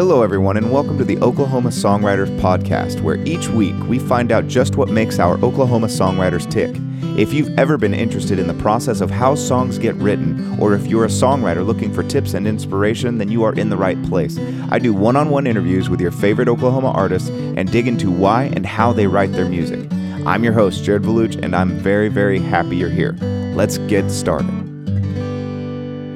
Hello, everyone, and welcome to the Oklahoma Songwriters Podcast, where each week we find out just what makes our Oklahoma songwriters tick. If you've ever been interested in the process of how songs get written, or if you're a songwriter looking for tips and inspiration, then you are in the right place. I do one on one interviews with your favorite Oklahoma artists and dig into why and how they write their music. I'm your host, Jared Valuch, and I'm very, very happy you're here. Let's get started.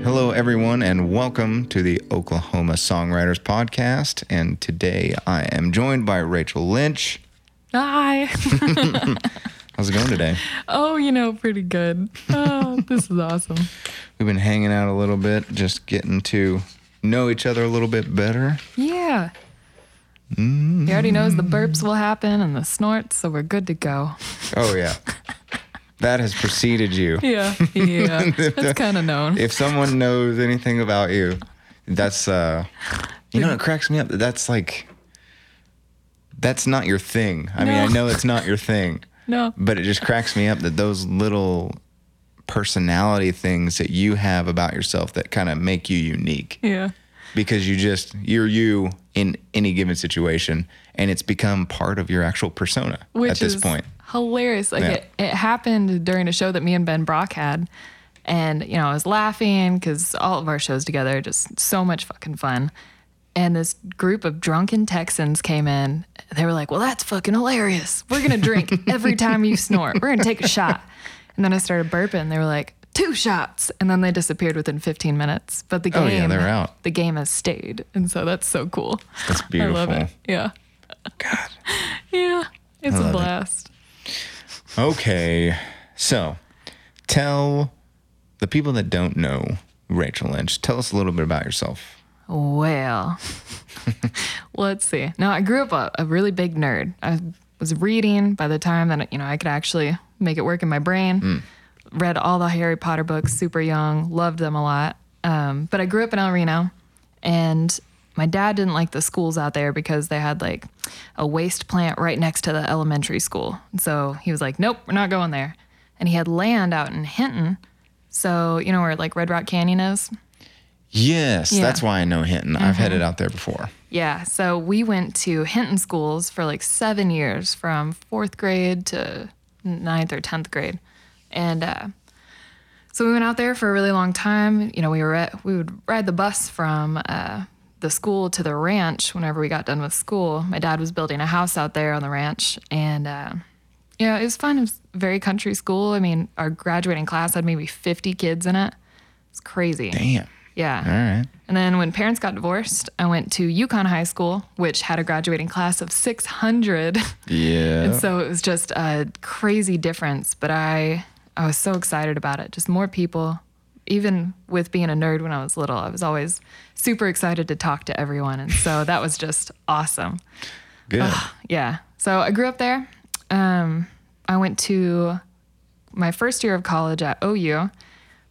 Hello, everyone, and welcome to the Oklahoma Songwriters Podcast. And today I am joined by Rachel Lynch. Hi. How's it going today? oh, you know, pretty good. Oh, this is awesome. We've been hanging out a little bit, just getting to know each other a little bit better. Yeah. He already knows mm-hmm. the burps will happen and the snorts, so we're good to go. Oh, yeah. that has preceded you. Yeah. Yeah. That's kind of known. If someone knows anything about you, that's, uh, you know, it cracks me up that that's like, that's not your thing. I mean, I know it's not your thing. No. But it just cracks me up that those little personality things that you have about yourself that kind of make you unique Yeah. because you just you're you in any given situation and it's become part of your actual persona Which at this is point. Hilarious. Like Yeah. it, it happened during a show that me and Ben Brock had. And, you know, I was laughing because all of our shows together are just so much fucking fun. And this group of drunken Texans came in. They were like, well, that's fucking hilarious. We're going to drink every time you snort. We're going to take a shot. And then I started burping. They were like, two shots. And then they disappeared within 15 minutes. But the game, Oh, yeah, they're out. The game has stayed. And so that's so cool. That's beautiful. I love it. Yeah. God. Yeah. It's a blast. it. Okay. So, tell the people that don't know Rachel Lynch, tell us a little bit about yourself. Well, let's see. Now, I grew up a, a really big nerd. I was reading by the time that you know I could actually make it work in my brain. Read all the Harry Potter books super young, loved them a lot. Um, but I grew up in El Reno, and my dad didn't like the schools out there because they had like a waste plant right next to the elementary school. So he was like, "Nope, we're not going there." And he had land out in Hinton, so you know where like Red Rock Canyon is. Yes, Yeah. that's why I know Hinton. I've headed out there before. Yeah, so we went to Hinton schools for like seven years, from fourth grade to ninth or tenth grade, and uh, so we went out there for a really long time. You know, we were at, we would ride the bus from uh, the school to the ranch whenever we got done with school. My dad was building a house out there on the ranch, and uh, you know, it was fun. It was very country school. I mean, our graduating class had maybe fifty kids in it. It's crazy. Damn. Yeah. All right. And then when parents got divorced, I went to Yukon High School, which had a graduating class of 600. Yeah. and so it was just a crazy difference, but I I was so excited about it. Just more people. Even with being a nerd when I was little, I was always super excited to talk to everyone, and so that was just awesome. Good. Yeah. So I grew up there. Um, I went to my first year of college at OU.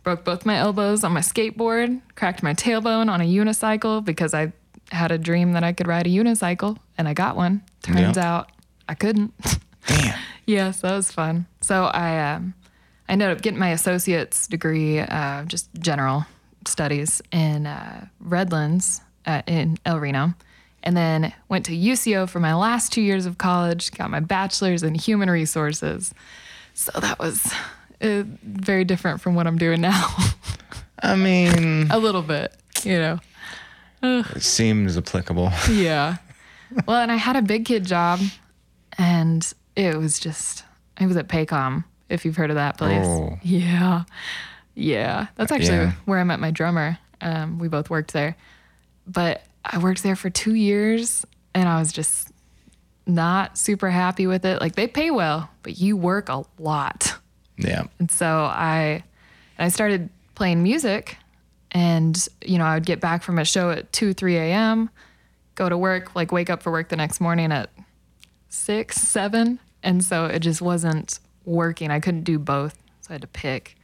Broke both my elbows on my skateboard, cracked my tailbone on a unicycle because I had a dream that I could ride a unicycle and I got one. Turns Yeah. out I couldn't. Damn. yes, that was fun. So I um, I ended up getting my associate's degree, uh, just general studies in uh, Redlands uh, in El Reno, and then went to UCO for my last two years of college. Got my bachelor's in human resources. So that was uh, very different from what I'm doing now, I mean, a little bit, you know. it seems applicable. Yeah. Well, and I had a big kid job, and it was just, it was at Paycom, if you've heard of that place. Oh. Yeah. Yeah. That's actually Yeah. where I met my drummer. Um, we both worked there. But I worked there for two years, and I was just not super happy with it. Like, they pay well, but you work a lot. Yeah. And so I I started playing music and you know, I would get back from a show at 2, 3 a.m., go to work, like wake up for work the next morning at six, seven. And so it just wasn't working. I couldn't do both. So I had to pick.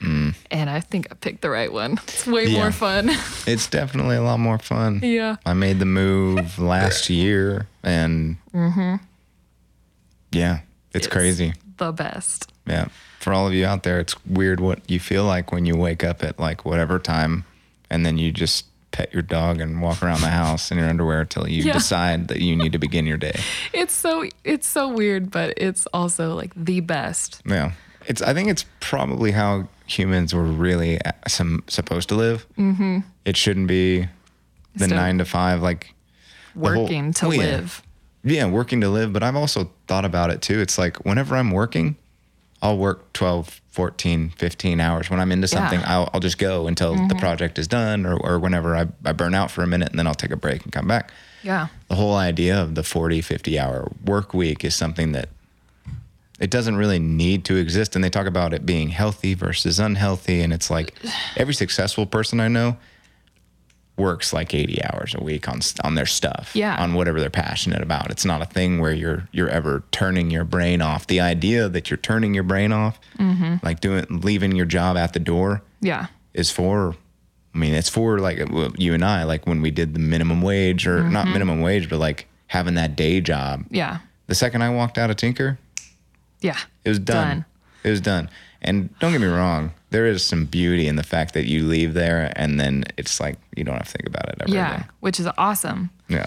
Mm. And I think I picked the right one. It's way Yeah. more fun. It's definitely a lot more fun. yeah. I made the move last year and mm-hmm. yeah, it's It's crazy. The best. Yeah. For all of you out there, it's weird what you feel like when you wake up at like whatever time and then you just pet your dog and walk around the house in your underwear till you Yeah. decide that you need to begin your day. It's so it's so weird, but it's also like the best. Yeah. It's I think it's probably how humans were really uh, some supposed to live. Mm-hmm. It shouldn't be the Still 9 to 5 like the whole- Working to Oh, yeah. live. yeah, working to live, but I've also thought about it too. It's like whenever I'm working, I'll work 12, 14, 15 hours. When I'm into Yeah. Mm-hmm. something, I'll, I'll just go until the project is done or, or whenever I, I burn out for a minute and then I'll take a break and come back. Yeah. The whole idea of the 40, 50 hour work week is something that it doesn't really need to exist. And they talk about it being healthy versus unhealthy. And it's like every successful person I know works like 80 hours a week on on their stuff Yeah. on whatever they're passionate about it's not a thing where you're you're ever turning your brain off the idea that you're turning your brain off mm-hmm. like doing leaving your job at the door Yeah. is for I mean it's for like you and I like when we did the minimum wage or not mm-hmm. minimum wage but like having that day job Yeah. the second I walked out of Tinker Yeah. it was done. Done. It was done. And don't get me wrong, there is some beauty in the fact that you leave there and then it's like you don't have to think about it ever Yeah. again. Which is awesome. Yeah.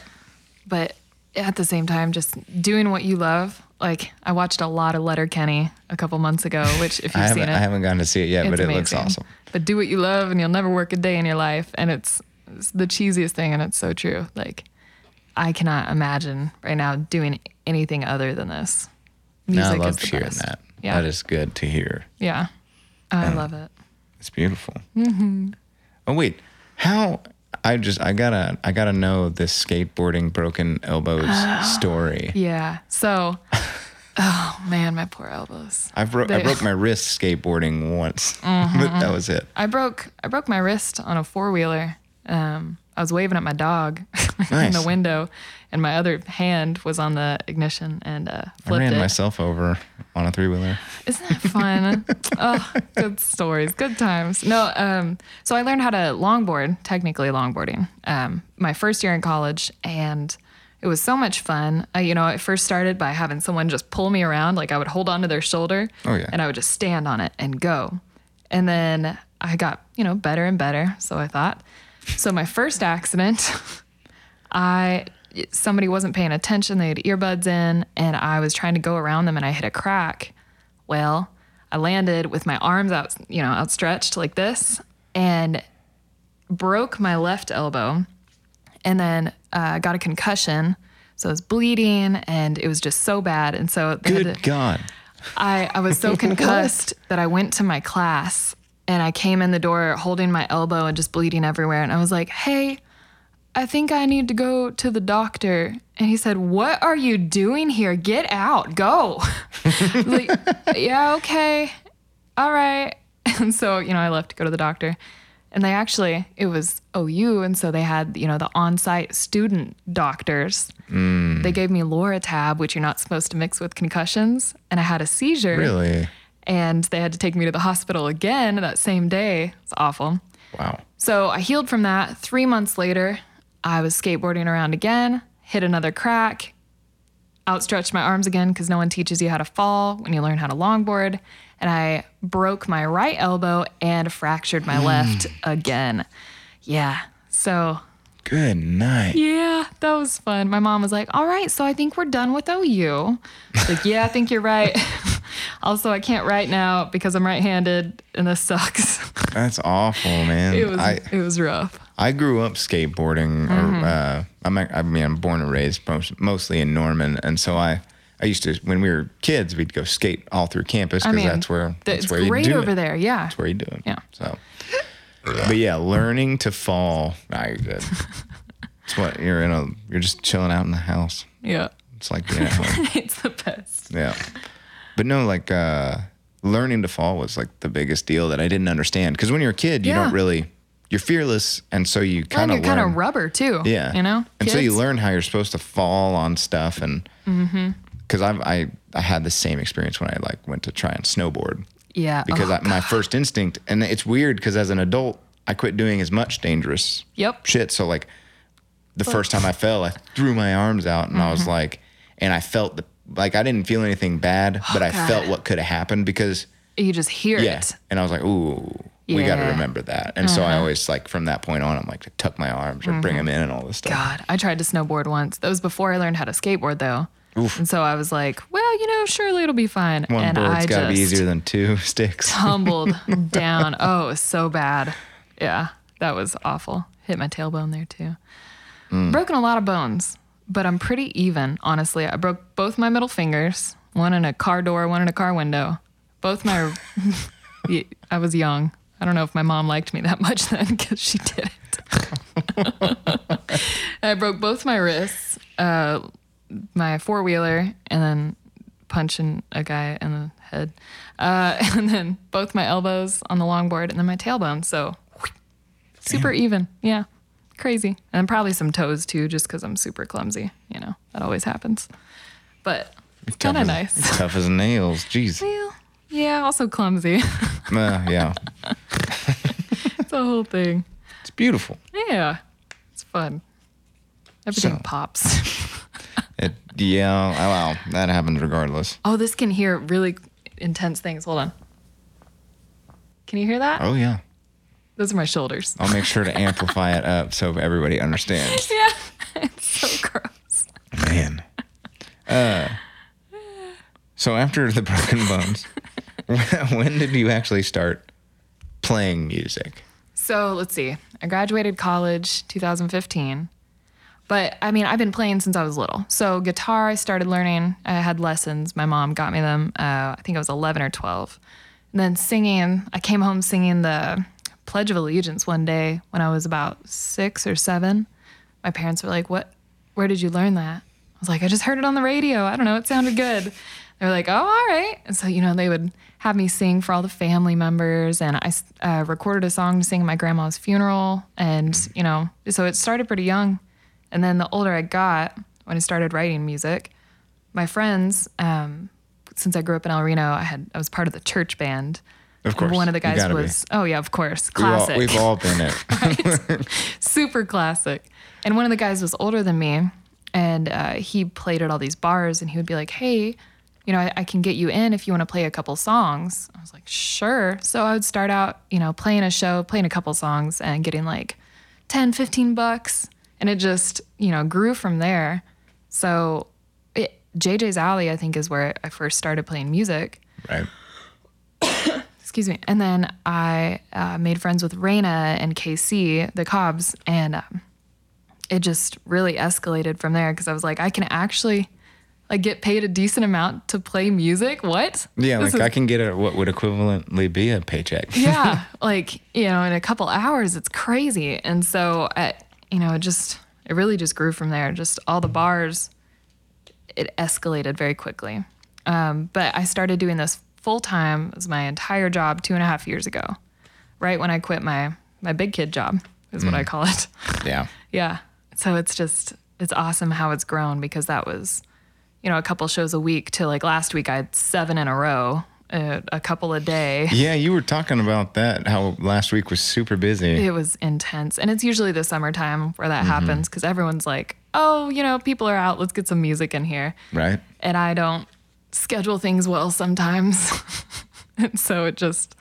But at the same time, just doing what you love. Like I watched a lot of Letterkenny a couple months ago, which if you've seen it, I haven't gotten to see it yet, but it looks awesome. But do what you love, and you'll never work a day in your life. And it's, it's the cheesiest thing, and it's so true. Like I cannot imagine right now doing anything other than this. No, I Music is love hearing best. that. Yeah, That is good to hear. yeah, I love it. It's beautiful. Mm-hmm. Oh wait, how? I just I gotta I gotta know this skateboarding broken elbows story. Yeah. So, oh man, my poor elbows. I broke I broke my wrist skateboarding once, Mm-hmm. that was it. I broke I broke my wrist on a four wheeler. Um, I was waving at my dog in Nice. the window, and my other hand was on the ignition and uh, I flipped ran it. myself over on a three wheeler. Isn't that fun? oh, good stories, good times. No, um, so I learned how to longboard, technically longboarding, um, my first year in college, and it was so much fun. I, you know, it first started by having someone just pull me around, like I would hold onto their shoulder, Oh, yeah. and I would just stand on it and go. And then I got, you know, better and better. So I thought. So my first accident, I somebody wasn't paying attention. They had earbuds in, and I was trying to go around them, and I hit a crack. Well, I landed with my arms out, you know, outstretched like this, and broke my left elbow, and then uh, got a concussion. So I was bleeding, and it was just so bad. And so Good to- God. I, I was so concussed that I went to my class and I came in the door holding my elbow and just bleeding everywhere. And I was like, hey, I think I need to go to the doctor. And he said, What are you doing here? Get out, go. like, yeah, okay. All right. And so, you know, I left to go to the doctor. And they actually, it was OU. And so they had, you know, the on site student doctors. Mm. They gave me Lortab, which you're not supposed to mix with concussions. And I had a seizure. Really? And they had to take me to the hospital again that same day. It's awful. Wow. So I healed from that. Three months later, I was skateboarding around again, hit another crack, outstretched my arms again because no one teaches you how to fall when you learn how to longboard. And I broke my right elbow and fractured my mm. left again. Yeah. So, Good night. yeah, that was fun. My mom was like, All right, so I think we're done with OU. Like, Yeah, I think you're right. also, I can't write now because I'm right handed and this sucks. That's awful, man. it was I, it was rough. I grew up skateboarding. Mm-hmm. Or, uh, I'm, I mean, I'm born and raised most, mostly in Norman, and so I, I used to when we were kids, we'd go skate all through campus I because mean, that's where that's it's where you do over it. there. Yeah. That's where you do it. Yeah. So, but yeah, learning to fall. Nah, you're good. it's what you're in a. You're just chilling out in the house. Yeah. It's like being at home. it's the best. Yeah. But no, like uh, learning to fall was like the biggest deal that I didn't understand. Because when you're a kid, you Yeah. don't really, you're fearless. And so you And kind you're of kind learn. of rubber too. yeah. You know? And so you Kids. learn how you're supposed to fall on stuff. And Mm-hmm. because I've, I, I had the same experience when I like went to try and snowboard. Yeah. Because Oh, I, my first instinct, and it's weird because as an adult, I quit doing as much dangerous Yep. shit. So like the first time I fell, I threw my arms out and I Mm-hmm. was like, and I felt the like I didn't feel anything bad, but I Oh, God. felt what could have happened because You just hear yeah, it. and I was like, ooh, we got to remember that. And so I Uh-huh. always like from that point on, I'm like to tuck my arms or Mm-hmm. bring them in and all this stuff. God, I tried to snowboard once. That was before I learned how to skateboard, though. Oof. And so I was like, well, you know, surely it'll be fine. One and board's I got to be easier than two sticks. tumbled down. Oh, it was so bad. Yeah, that was awful. Hit my tailbone there too. Mm. Broken a lot of bones, but I'm pretty even, honestly. I broke both my middle fingers, one in a car door, one in a car window. Both my, I was young. I don't know if my mom liked me that much then because she didn't. I broke both my wrists, uh, my four wheeler, and then punching a guy in the head, uh, and then both my elbows on the longboard, and then my tailbone. So super even, yeah, crazy, and then probably some toes too, just because I'm super clumsy. You know that always happens, but it's kind of nice. It's tough as nails. Jeez. Well, yeah, also clumsy. Uh, yeah. it's the whole thing. It's beautiful. Yeah, it's fun. Everything So- pops. It, yeah. Oh, wow. That happens regardless. Oh, this can hear really intense things. Hold on. Can you hear that? Oh, yeah. Those are my shoulders. I'll make sure to amplify it up so everybody understands. Yeah, it's so gross. Man. Uh, so after the broken bones, when did you actually start playing music? So let's see. I graduated college 2015. But I mean, I've been playing since I was little. So guitar, I started learning. I had lessons. My mom got me them. Uh, I think I was 11 or 12. And then singing, I came home singing the Pledge of Allegiance one day when I was about six or seven. My parents were like, "What? Where did you learn that?" I was like, "I just heard it on the radio. I don't know. It sounded good." They were like, "Oh, all right." And so you know, they would have me sing for all the family members, and I uh, recorded a song to sing at my grandma's funeral, and you know, so it started pretty young. And then the older I got, when I started writing music, my friends, um, since I grew up in El Reno, I had I was part of the church band. Of course, One of the guys gotta be. was oh yeah, of course, We've all, classic, we've all been it. super classic. And one of the guys was older than me, and uh, he played at all these bars, and he would be like, "Hey, you know, I, I can get you in if you want to play a couple songs." I was like, "Sure." So I would start out, you know, playing a show, playing a couple songs, and getting like 10, 15 bucks, and it just, you know, grew from there. So it, JJ's Alley, I think, is where I first started playing music right. excuse me. And then I uh, made friends with Raina and KC, the Cobbs, and um, it just really escalated from there because I was like, I can actually like get paid a decent amount to play music. What? Yeah, This like is- I can get a what would equivalently be a paycheck. yeah, like you know, in a couple hours, it's crazy. And so, I, you know, it just it really just grew from there. Just all the bars, it escalated very quickly. Um, but I started doing this full time as my entire job two and a half years ago, right when I quit my my big kid job is what I call it. Yeah. Yeah. So it's just it's awesome how it's grown because that was, you know, a couple shows a week to like last week I had seven in a row, uh, a couple a day. Yeah, you were talking about that. How last week was super busy. It was intense. And it's usually the summertime where that happens because everyone's like, oh, you know, people are out. Let's get some music in here. Right. And I don't schedule things well sometimes. and so it just,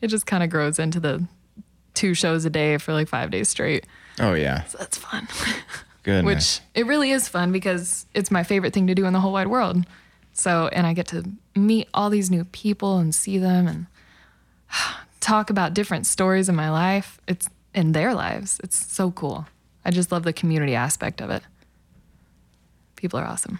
it just kind of grows into the two shows a day for like five days straight. Oh yeah. So that's fun. Goodness. Which it really is fun because it's my favorite thing to do in the whole wide world. So, and I get to meet all these new people and see them and talk about different stories in my life. It's in their lives. It's so cool. I just love the community aspect of it. People are awesome.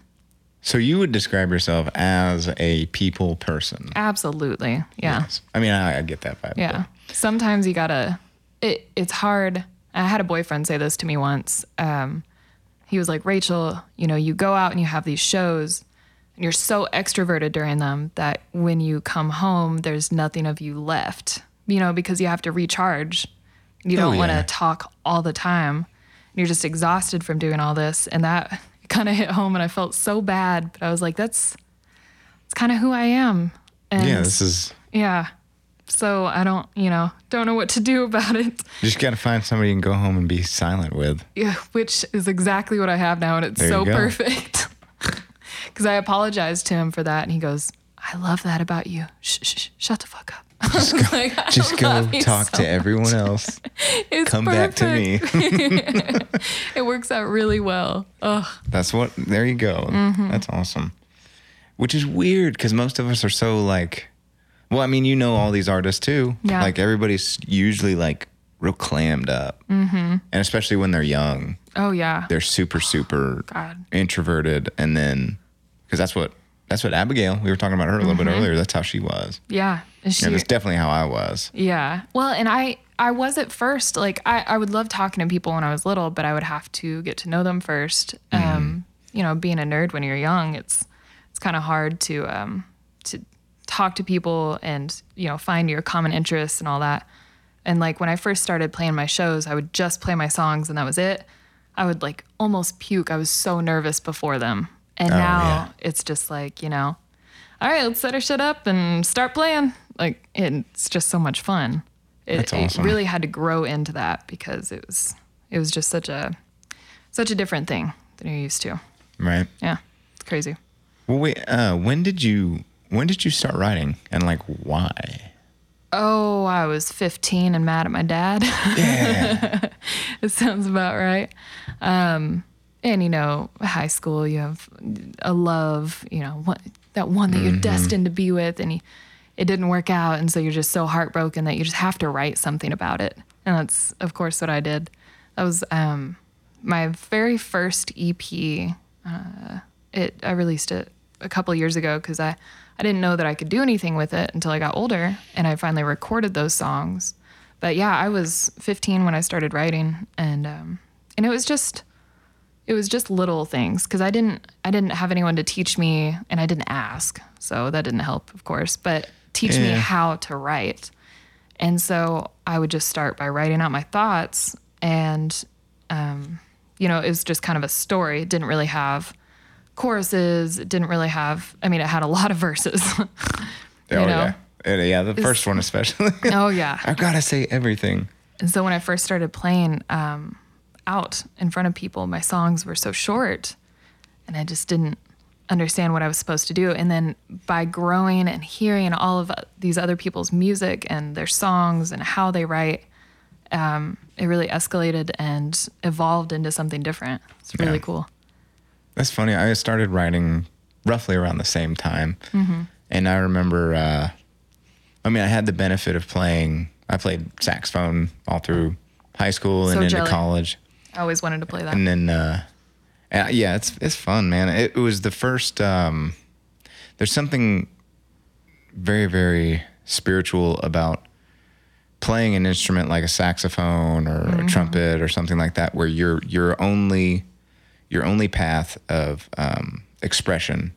So you would describe yourself as a people person. Absolutely. Yeah. Yes. I mean, I, I get that vibe. Yeah. Sometimes you gotta. It it's hard. I had a boyfriend say this to me once. Um, he was like, Rachel, you know, you go out and you have these shows, and you're so extroverted during them that when you come home, there's nothing of you left. You know, because you have to recharge. You Oh, don't want yeah. to talk all the time. You're just exhausted from doing all this, and that kind of hit home. And I felt so bad, but I was like, that's, it's kind of who I am. And Yeah, this is yeah. So I don't, you know, don't know what to do about it. you just got to find somebody you can go home and be silent with. Yeah, which is exactly what I have now, and it's There so perfect. Because I apologized to him for that, and he goes, "I love that about you. Shh, shh, shh shut the fuck up." Just go, like, just go talk so to everyone else. Come perfect. back to me. it works out really well. Ugh. That's what. There you go. Mm-hmm. That's awesome. Which is weird because most of us are so like. Well, I mean, you know all these artists too. Yeah. Like everybody's usually like real clammed up, mm-hmm. and especially when they're young. Oh yeah. They're super super God. introverted, and then because that's what that's what Abigail we were talking about her a little mm-hmm. bit earlier. That's how she was. Yeah. She, yeah, that's definitely how I was. Yeah. Well, and I I was at first like I I would love talking to people when I was little, but I would have to get to know them 1st mm-hmm. Um, you know, being a nerd when you're young, it's it's kind of hard to um to talk to people and you know find your common interests and all that. And like when I first started playing my shows, I would just play my songs and that was it. I would like almost puke. I was so nervous before them. And oh, now yeah. it's just like, you know, all right, let's set our shit up and start playing. Like it's just so much fun. It, awesome. it really had to grow into that because it was it was just such a such a different thing than you're used to. Right. Yeah. It's crazy. Well, wait. Uh, when did you when did you start writing and like why? Oh, I was 15 and mad at my dad. Yeah. it sounds about right. Um, and you know, high school, you have a love, you know, what, that one that mm-hmm. you're destined to be with, and you, it didn't work out, and so you're just so heartbroken that you just have to write something about it. And that's, of course, what I did. That was um, my very first EP. Uh, it I released it a couple years ago because I I didn't know that I could do anything with it until I got older and I finally recorded those songs. But yeah, I was 15 when I started writing and um, and it was just it was just little things because I didn't I didn't have anyone to teach me and I didn't ask. So that didn't help, of course, but teach yeah. me how to write. And so I would just start by writing out my thoughts and um, you know, it was just kind of a story. It didn't really have choruses. It didn't really have. I mean, it had a lot of verses. oh know? yeah, yeah. The first one especially. oh yeah. I've got to say everything. And so when I first started playing um, out in front of people, my songs were so short, and I just didn't understand what I was supposed to do. And then by growing and hearing all of these other people's music and their songs and how they write, um, it really escalated and evolved into something different. It's really yeah. cool. That's funny. I started writing roughly around the same time. Mm-hmm. And I remember, uh, I mean, I had the benefit of playing, I played saxophone all through high school so and into jelly. college. I always wanted to play that. And then, uh, yeah, it's, it's fun, man. It, it was the first, um, there's something very, very spiritual about playing an instrument like a saxophone or mm-hmm. a trumpet or something like that, where you're, you're only, your only path of um, expression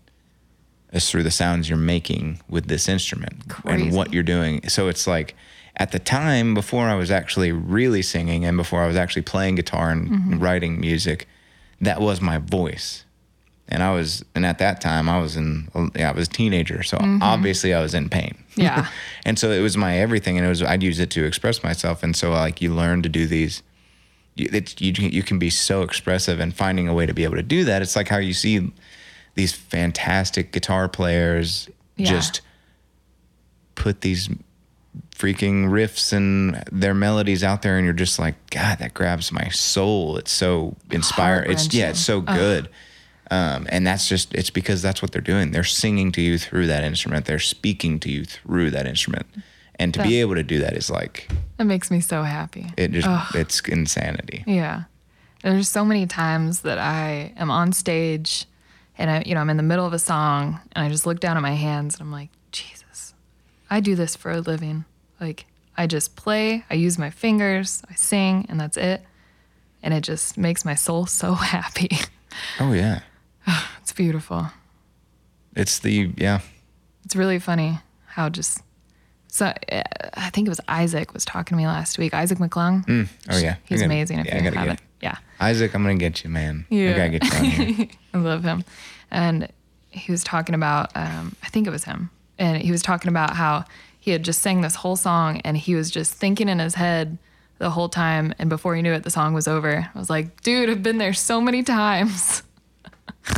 is through the sounds you're making with this instrument Crazy. and what you're doing. So it's like at the time before I was actually really singing and before I was actually playing guitar and mm-hmm. writing music, that was my voice. And I was, and at that time I was in, yeah, I was a teenager. So mm-hmm. obviously I was in pain. Yeah. and so it was my everything. And it was, I'd use it to express myself. And so like you learn to do these it's, you, you can be so expressive and finding a way to be able to do that. It's like how you see these fantastic guitar players yeah. just put these freaking riffs and their melodies out there and you're just like god that grabs my soul it's so inspiring it's yeah it's so good um, and that's just it's because that's what they're doing they're singing to you through that instrument they're speaking to you through that instrument and to that, be able to do that is like that makes me so happy. It just it's insanity. Yeah. There's so many times that I am on stage and I you know, I'm in the middle of a song and I just look down at my hands and I'm like, Jesus. I do this for a living. Like I just play, I use my fingers, I sing, and that's it. And it just makes my soul so happy. Oh yeah. it's beautiful. It's the yeah. It's really funny how just so uh, I think it was Isaac was talking to me last week. Isaac McClung. Mm. Oh yeah, he's gonna, amazing. If yeah, you have it, yeah. Isaac, I'm gonna get you, man. Yeah, I gotta get you. I love him, and he was talking about. Um, I think it was him, and he was talking about how he had just sang this whole song, and he was just thinking in his head the whole time, and before he knew it, the song was over. I was like, dude, I've been there so many times.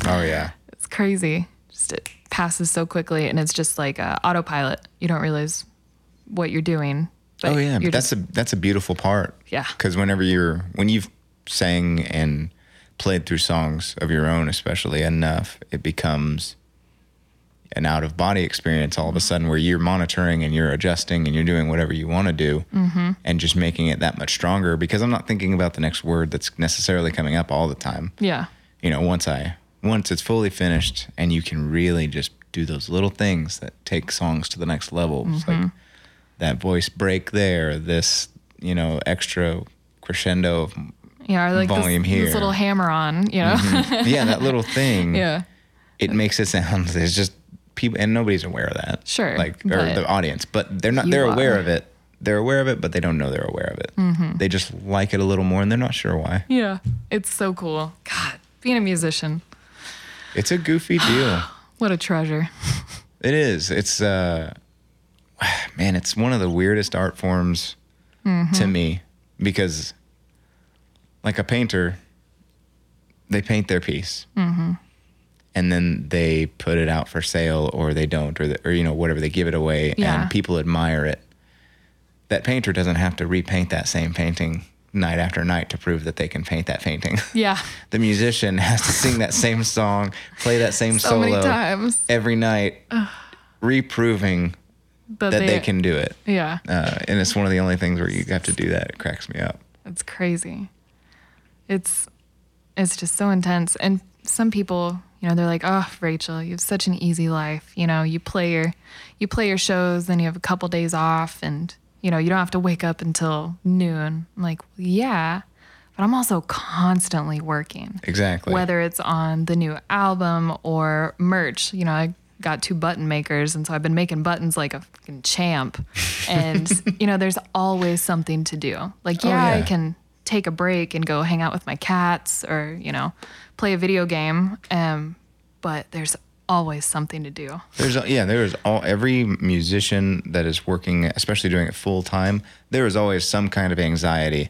Oh yeah. It's crazy. Just it passes so quickly, and it's just like uh, autopilot. You don't realize what you're doing. oh yeah, that's just- a that's a beautiful part. Yeah. Because whenever you're when you've sang and played through songs of your own, especially enough, it becomes an out of body experience all of a sudden where you're monitoring and you're adjusting and you're doing whatever you want to do Mm-hmm. and just making it that much stronger because I'm not thinking about the next word that's necessarily coming up all the time. yeah, You know, once I once it's fully finished and you can really just do those little things that take songs to the next level. Mm-hmm. like that voice break there, this, you know, extra crescendo of yeah. Or like Volume this, here. this little hammer on. You know. yeah, that little thing. yeah. It makes it sound it's just people and nobody's aware of that. Sure, Like or the audience, but they're not they're aware of it. They're aware of it, but they don't know they're aware of it. Mm-hmm. They just like it a little more and they're not sure why. Yeah. It's so cool. God, being a musician, It's a goofy deal. what a treasure. It is. It's uh man, it's one of the weirdest art forms Mm-hmm. to me because like a painter they paint their piece. Mm-hmm. And then they put it out for sale or they don't or the, or you know whatever they give it away Yeah. and people admire it. That painter doesn't have to repaint that same painting night after night to prove that they can paint that painting. Yeah. the musician has to sing that same song, play that same So solo many times every night, reproving that, that they, can do it. Yeah. Uh, and it's one of the only things where you have to do that. It cracks me up. It's crazy. It's it's just so intense. And some people, you know, they're like, "Oh, Rachel, you have such an easy life. You know, you play your you play your shows, then you have a couple days off, and you know, you don't have to wake up until noon." I'm like, well, "Yeah, but I'm also constantly working." Exactly. whether it's on the new album or merch. You know, I got two button makers, and so I've been making buttons like a fucking champ. And you know, there's always something to do. Like, oh, yeah, I yeah. can take a break and go hang out with my cats, or you know, play a video game. Um, but there's always something to do. There's yeah, there's all every musician that is working, especially doing it full time. There is always some kind of anxiety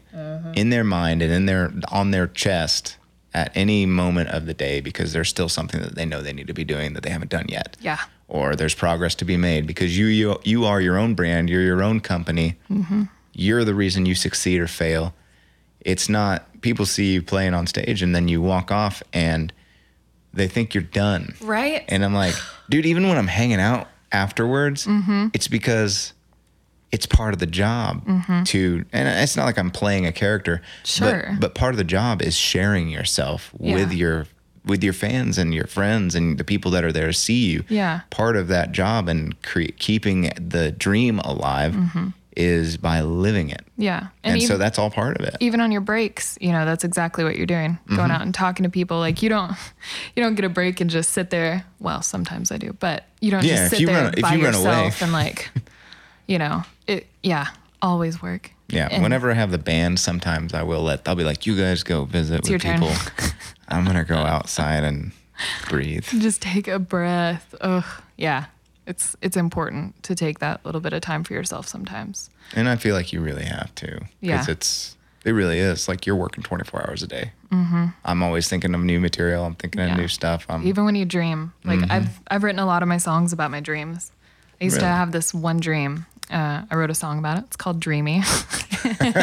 in their mind and in their on their chest at any moment of the day because there's still something that they know they need to be doing that they haven't done yet. Yeah. Or there's progress to be made because you you you are your own brand. You're your own company. You're the reason you succeed or fail. It's not people see you playing on stage and then you walk off and they think you're done. Right. And I'm like, dude, even when I'm hanging out afterwards, Mm-hmm. it's because it's part of the job to, and it's not like I'm playing a character. Sure. But, but part of the job is sharing yourself with your with your fans and your friends and the people that are there to see you. Yeah. Part of that job and cre- keeping the dream alive Mm-hmm. Is by living it. yeah. And, even, so that's all part of it. even on your breaks, you know, that's exactly what you're doing. Mm-hmm. Going out and talking to people. Like you don't you don't get a break and just sit there. Well, sometimes I do, but you don't Yeah, just sit you there run- by you yourself and like you know, it yeah, always work. Yeah, And- whenever I have the band, sometimes I will let. I'll be like, "You guys go visit with turn." people. I'm gonna go outside and breathe." Just take a breath. Ugh. Yeah. It's it's important to take that little bit of time for yourself sometimes. And I feel like you really have to. Yeah. It's it really is like you're working 24 hours a day. Mm-hmm. I'm always thinking of new material. I'm thinking Yeah. of new stuff. I'm Even when you dream. Like Mm-hmm. I've I've written a lot of my songs about my dreams. I used to have this one dream. Uh, I wrote a song about it. It's called Dreamy.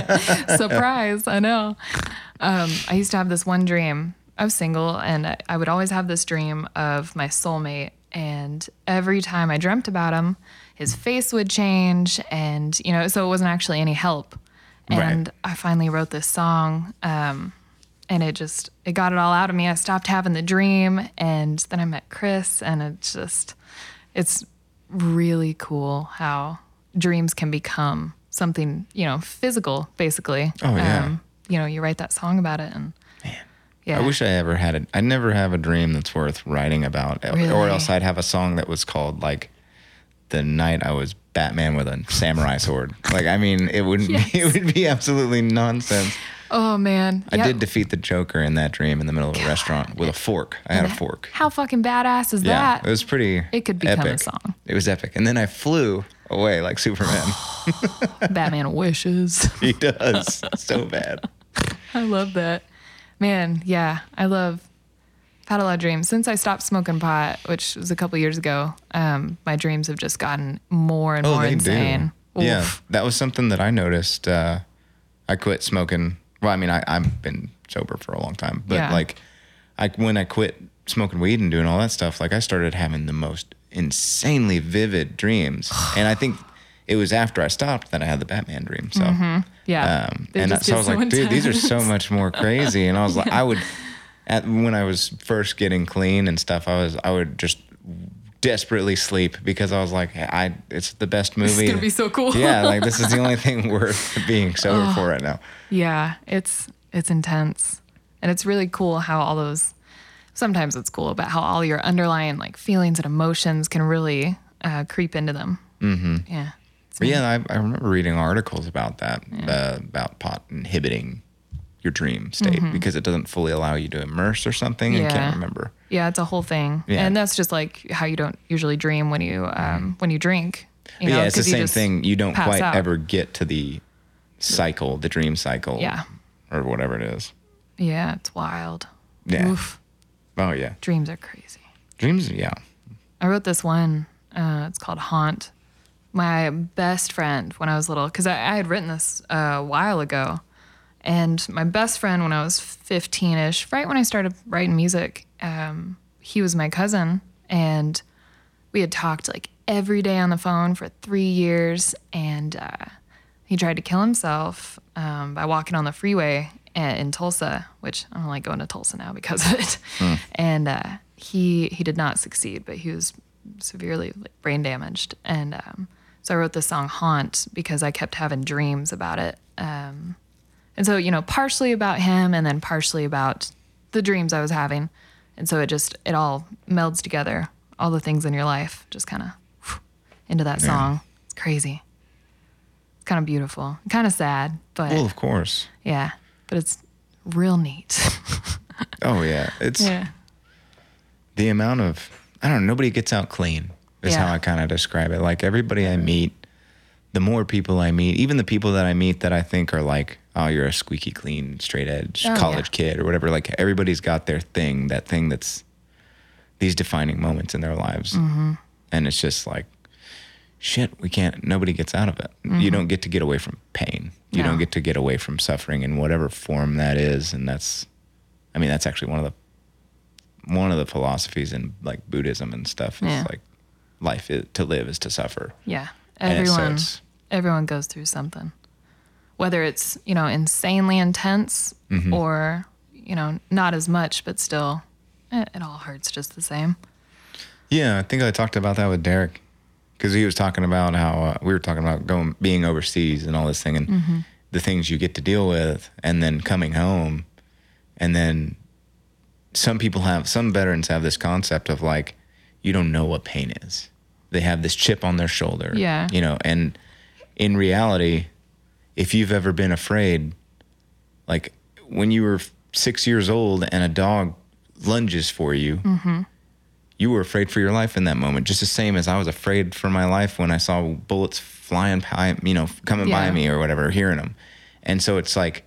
Surprise! I know. Um, I used to have this one dream. I was single, and I, I would always have this dream of my soulmate. And every time I dreamt about him, his face would change, and you know, so it wasn't actually any help. Right. And I finally wrote this song. Um, and it just it got it all out of me. I stopped having the dream, and then I met Chris, and it just it's really cool how dreams can become something you know physical, basically. Oh, yeah. you know, you write that song about it, and yeah, I wish I ever had it. I never have a dream that's worth writing about, or else I'd have a song that was called like "The Night I Was Batman with a Samurai Sword." Like, I mean, it wouldn't. Yes. Be, it would be absolutely nonsense. Oh man, I Yeah. did defeat the Joker in that dream in the middle of a restaurant with a fork. I had a fork. How fucking badass is Yeah, that? it was pretty. It could become a epic. song. It was epic, and then I flew away like Superman. Batman wishes. he does so bad. I love that. Man, yeah, I love I've had a lot of dreams since I stopped smoking pot, which was a couple years ago. Um, my dreams have just gotten more and more insane. Yeah, Oof. that was something that I noticed. Uh, I quit smoking. Well, I mean, I, I've been sober for a long time, but Yeah. like, I when I quit smoking weed and doing all that stuff, like I started having the most insanely vivid dreams, and I think it was after I stopped that I had the Batman dream. So, Yeah. um, and so I was like, dude, these are so much more crazy. And I was like, I would, at when I was first getting clean and stuff, I was, I would just desperately sleep because I was like, I, it's the best movie. Is gonna be so cool. yeah, like this is the only thing worth being sober for right now. Yeah, it's it's intense. And it's really cool how all those sometimes it's cool about how all your underlying like feelings and emotions can really uh, creep into them. Mm-hmm. Yeah. Yeah, I, I remember reading articles about that, uh, about pot inhibiting your dream state because it doesn't fully allow you to immerse or something. Yeah. I Mm-hmm. Can't remember. Yeah, it's a whole thing. Yeah. And that's just like how you don't usually dream when you um when you drink. You know, yeah, it's the same thing. You don't quite out. ever get to the cycle, the dream cycle. Yeah. Or whatever it is. Yeah, it's wild. Yeah. Oof. Oh, yeah. Dreams are crazy. Dreams, yeah. I wrote this one. Uh, it's called Haunt. My best friend when I was little, because I, I had written this uh, a while ago. And my best friend when I was 15 ish, right when I started writing music, um, he was my cousin. And we had talked like every day on the phone for three years. And uh, he tried to kill himself um, by walking on the freeway in Tulsa, which I don't like going to Tulsa now because of it. And uh, he he did not succeed, but he was severely like, brain damaged. And um, so I wrote the song "Haunt" because I kept having dreams about it. Um, and so you know, partially about him, and then partially about the dreams I was having. And so it just it all melds together. All the things in your life just kind of into that song. It's crazy. It's kind of beautiful, kind of sad, but Well, of course. yeah, but it's real neat. Oh, yeah. It's yeah. the amount of, I don't know, nobody gets out clean, is Yeah. how I kind of describe it. Like everybody I meet, the more people I meet, even the people that I meet that I think are like, oh, you're a squeaky clean, straight edge Oh, college yeah. kid or whatever, like everybody's got their thing, that thing that's these defining moments in their lives. Mm-hmm. And it's just like, shit, we can't, nobody gets out of it. You don't get to get away from pain. You Mm-hmm. No. don't get to get away from suffering in whatever form that is. And that's, I mean, that's actually one of the, one of the philosophies in like Buddhism and stuff is Yeah. like life is, to live is to suffer. Yeah. Everyone it's- everyone goes through something. Whether it's, you know, insanely intense Mm-hmm. or, you know, not as much, but still it, it all hurts just the same. Yeah, I think I talked about that with Derek because he was talking about how uh, we were talking about going being overseas and all this thing and the things you get to deal with, and then coming home, and then some people have some veterans have this concept of like you don't know what pain is. They have this chip on their shoulder. Yeah. you know, and in reality, if you've ever been afraid, like when you were six years old and a dog lunges for you mm-hmm. you were afraid for your life in that moment, just the same as I was afraid for my life when I saw bullets flying by, you know, coming by me or whatever, hearing them. And so it's like,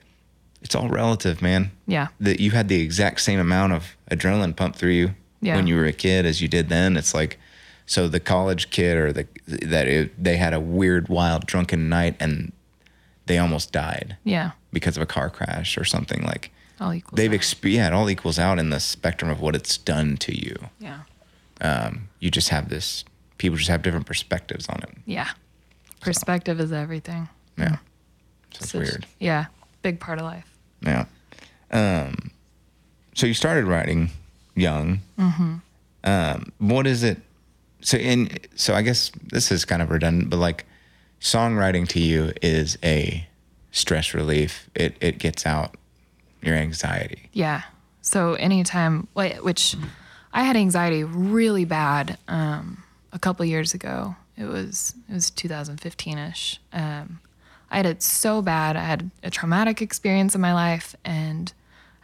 it's all relative, man. Yeah. That you had the exact same amount of adrenaline pumped through you Yeah. when you were a kid as you did then. It's like, so the college kid or the that it, they had a weird, wild, drunken night and they almost died Yeah. because of a car crash or something like. All equals. They've exp- yeah, it all equals out in the spectrum of what it's done to you Yeah. um, you just have this people just have different perspectives on it Yeah. Perspective is everything. yeah so it's Such- weird Yeah. Big part of life. yeah um, so you started writing young Mm-hmm. um, what is it so in so i guess this is kind of redundant but like songwriting to you is a stress relief it it gets out your anxiety Yeah. So anytime, which I had anxiety really bad um, a couple years ago. It was it was 2015ish. Um, I had it so bad. I had a traumatic experience in my life, and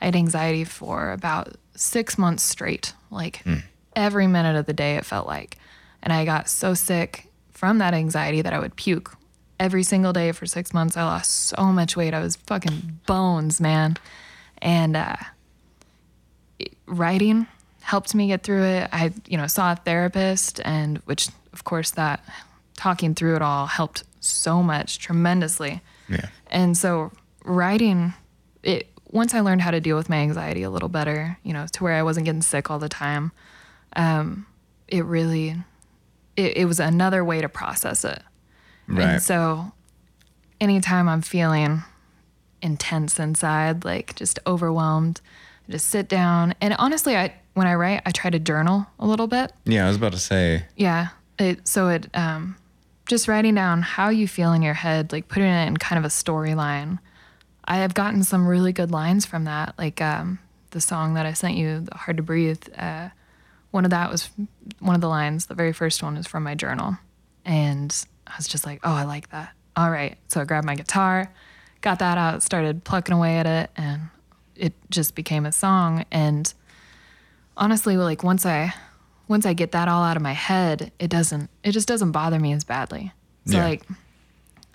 I had anxiety for about six months straight. Like every minute of the day, it felt like, and I got so sick from that anxiety that I would puke every single day for six months. I lost so much weight. I was fucking bones, man. And uh, writing helped me get through it. I, you know, saw a therapist, and which, of course, that talking through it all helped so much, tremendously. Yeah. And so writing it once I learned how to deal with my anxiety a little better, you know, to where I wasn't getting sick all the time, um, it really it, it was another way to process it. Right. And so anytime I'm feeling intense inside, like just overwhelmed, I just sit down and honestly I when I write, I try to journal a little bit. Yeah, I was about to say. Yeah. It so it um just writing down how you feel in your head, like putting it in kind of a storyline. I have gotten some really good lines from that, like um, the song that I sent you, "Hard to Breathe." Uh, one of that was one of the lines. The very first one is from my journal, and I was just like, "Oh, I like that." All right, so I grabbed my guitar, got that out, started plucking away at it, and it just became a song. And honestly, like once I once I get that all out of my head, it doesn't it just doesn't bother me as badly. So Yeah. like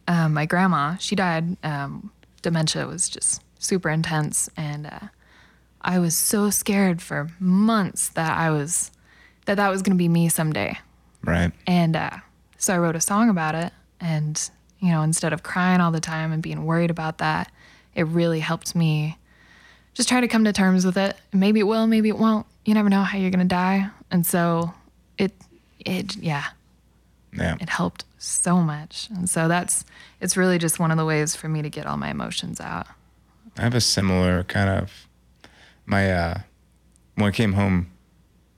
um, my grandma, she died. Um, dementia was just super intense, and uh, I was so scared for months that I was that that was gonna be me someday. Right. And uh, so I wrote a song about it. And, you know, instead of crying all the time and being worried about that, it really helped me just try to come to terms with it. Maybe it will, maybe it won't. You never know how you're going to die. And so it, it, yeah, Yeah. it helped so much. And so that's, it's really just one of the ways for me to get all my emotions out. I have a similar kind of my uh when I came home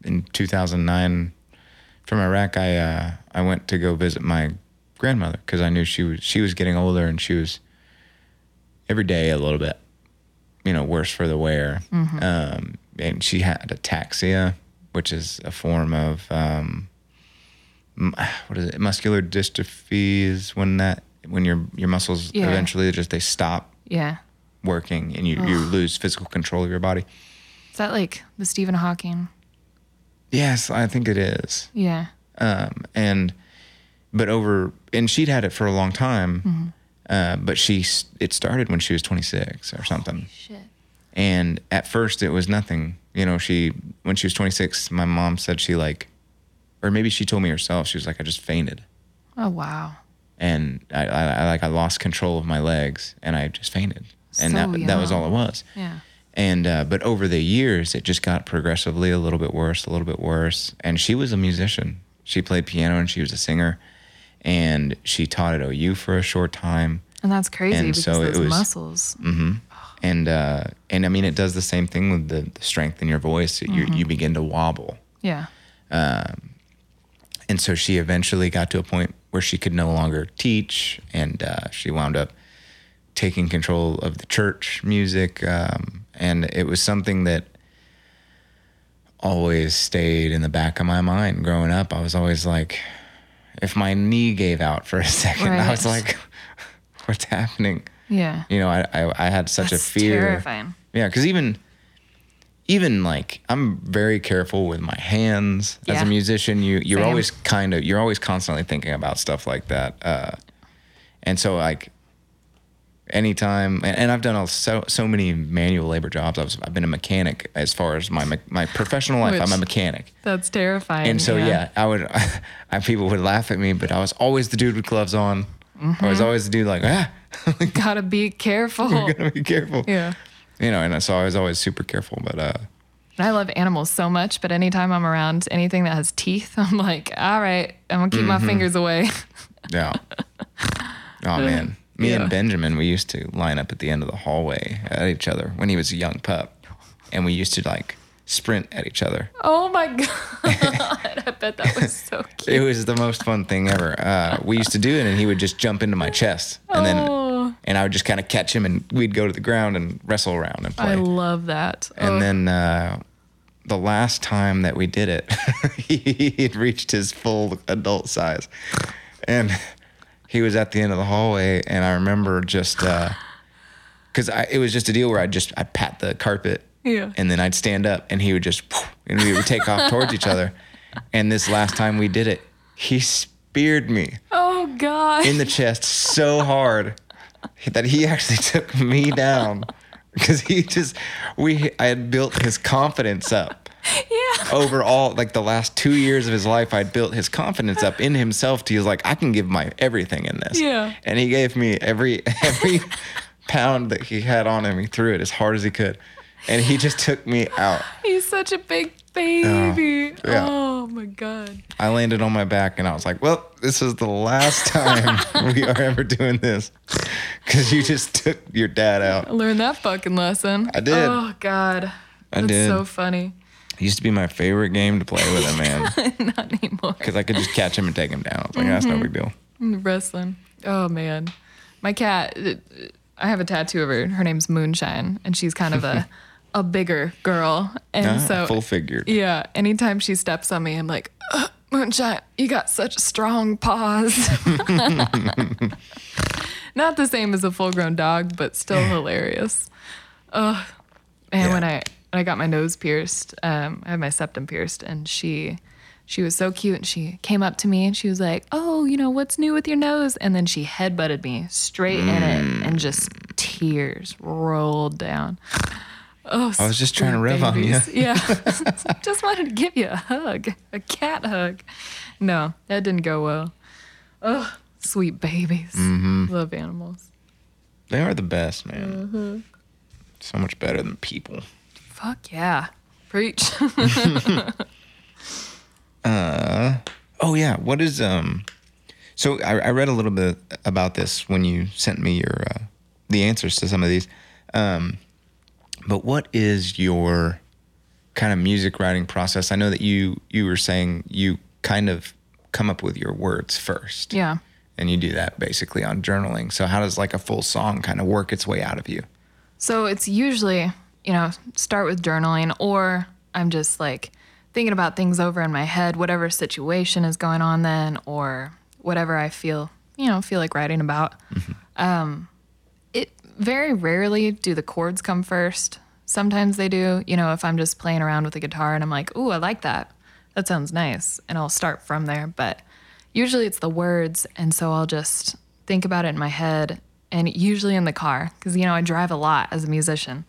in 2009 from Iraq I uh I went to go visit my grandmother cuz I knew she was she was getting older and she was every day a little bit you know worse for the wear. Um and she had ataxia which is a form of um what is it muscular dystrophy is when that when your your muscles Yeah. eventually just they stop Yeah. working and you, you lose physical control of your body. Is that like the Stephen Hawking? Yes, I think it is. Yeah. Um, and but over and she'd had it for a long time, uh, but she it started when she was 26 or something. Shit. And at first it was nothing. You know, she when she was 26, my mom said she like, or maybe she told me herself. She was like, I just fainted, Oh, wow. and I, I, I like I lost control of my legs, and I just fainted, and So that that was all it was. Yeah. And uh, but over the years, it just got progressively a little bit worse, a little bit worse. And she was a musician. She played piano and she was a singer, and she taught at OU for a short time. And that's crazy And because so it those was- muscles. And uh, and I mean, it does the same thing with the, the strength in your voice. You you begin to wobble. Yeah. And so she eventually got to a point where she could no longer teach, and uh, she wound up taking control of the church music. Um, and it was something that always stayed in the back of my mind growing up. I was always like, if my knee gave out for a second, I was like, what's happening? Yeah. You know, I, I, I had such That's a fear. terrifying. Yeah, because even even like I'm very careful with my hands as a musician. You you're Same. always kind of you're always constantly thinking about stuff like that. Uh, and so like anytime and, and I've done all, so so many manual labor jobs. I was I've been a mechanic as far as my my professional life. I'm a mechanic. That's terrifying. And so yeah, I would I, people would laugh at me, but I was always the dude with gloves on. I Mm-hmm. was always the dude like ah, Gotta be careful. gotta be careful. yeah. You know, and so I was always super careful, but uh I love animals so much, but anytime I'm around anything that has teeth, I'm like, all right, I'm gonna keep Mm-hmm. my fingers away. Yeah. Oh man, me Yeah. and Benjamin, we used to line up at the end of the hallway at each other when he was a young pup, and we used to like sprint at each other. oh my god. I bet that was so cute. It was the most fun thing ever. Uh, we used to do it, and he would just jump into my chest, and then Oh. And I would just kind of catch him, and we'd go to the ground and wrestle around and play. I love that. and Oh, then uh, the last time that we did it, he had reached his full adult size, and he was at the end of the hallway. And I remember just because I it was just a deal where I would just I would pat the carpet, Yeah. and then I'd stand up, and he would just and we would take off towards each other. And this last time we did it, he speared me oh god. in the chest so hard that he actually took me down because he just we I had built his confidence up Yeah. over all like the last two years of his life, I'd built his confidence up in himself. To he was like, I can give my everything in this. Yeah. And he gave me every every pound that he had on him. He threw it as hard as he could, and he just took me out. He's such a big baby. yeah. Oh my god. I landed on my back, and I was like, Well, this is the last time we are ever doing this, because you just took your dad out. I learned that fucking lesson. I did. Oh god. I That's did. so funny. It used to be my favorite game to play with him, man, Not anymore. because I could just catch him and take him down. I was like, That's no mm-hmm. big deal. Wrestling. Oh man. My cat I have a tattoo of her. Her name's Moonshine and she's kind of a a bigger girl. And Ah, so full figured. Yeah, anytime she steps on me, I'm like, "Ugh, Moonshine, you got such strong paws. Not the same as a full grown dog, but still hilarious. Ugh. And when I when I got my nose pierced, um, I had my septum pierced, and she she was so cute, and she came up to me and she was like, "Oh, you know what's new with your nose?" And then she headbutted me straight in it, and just tears rolled down. Oh, I was just trying to rev on you. Yeah. just wanted to give you a hug, a cat hug. No, that didn't go well. Oh, sweet babies. Mm-hmm. Love animals. They are the best, man. Mm-hmm. So much better than people. Fuck yeah. Preach. uh, Oh yeah, what is um? So I, I read a little bit about this when you sent me your uh, the answers to some of these. Um, but what is your kind of music writing process? I know that you you were saying you kind of come up with your words first. yeah. And you do that basically on journaling. So how does like a full song kind of work its way out of you? So it's usually, you know, start with journaling or I'm just like thinking about things over in my head, whatever situation is going on then or whatever I feel, you know, feel like writing about. Um, it very rarely do the chords come first. Sometimes they do, you know, if I'm just playing around with a guitar and I'm like, "Ooh, I like that. That sounds nice." And I'll start from there, but usually it's the words and so I'll just think about it in my head and usually in the car because you know I drive a lot as a musician.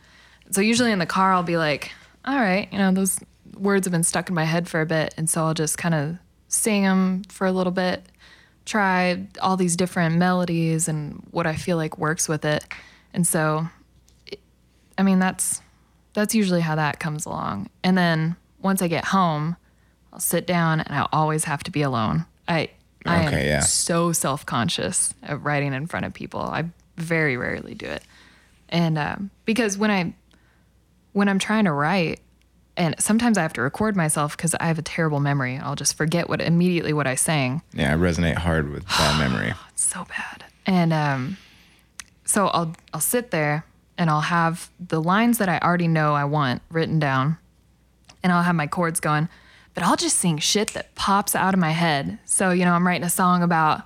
So usually in the car I'll be like, "All right, you know, those words have been stuck in my head for a bit." And so I'll just kind of sing them for a little bit, try all these different melodies and what I feel like works with it. And so I mean, that's that's usually how that comes along. And then once I get home, I'll sit down and I always have to be alone. I I Okay, am yeah. so self-conscious of writing in front of people. I very rarely do it. And um, because when I when I'm trying to write and sometimes I have to record myself because I have a terrible memory. I'll just forget what immediately what I sang Yeah, I resonate hard with that memory. so bad. And um, so I'll I'll sit there and I'll have the lines that I already know I want written down, and I'll have my chords going, but I'll just sing shit that pops out of my head. So you know I'm writing a song about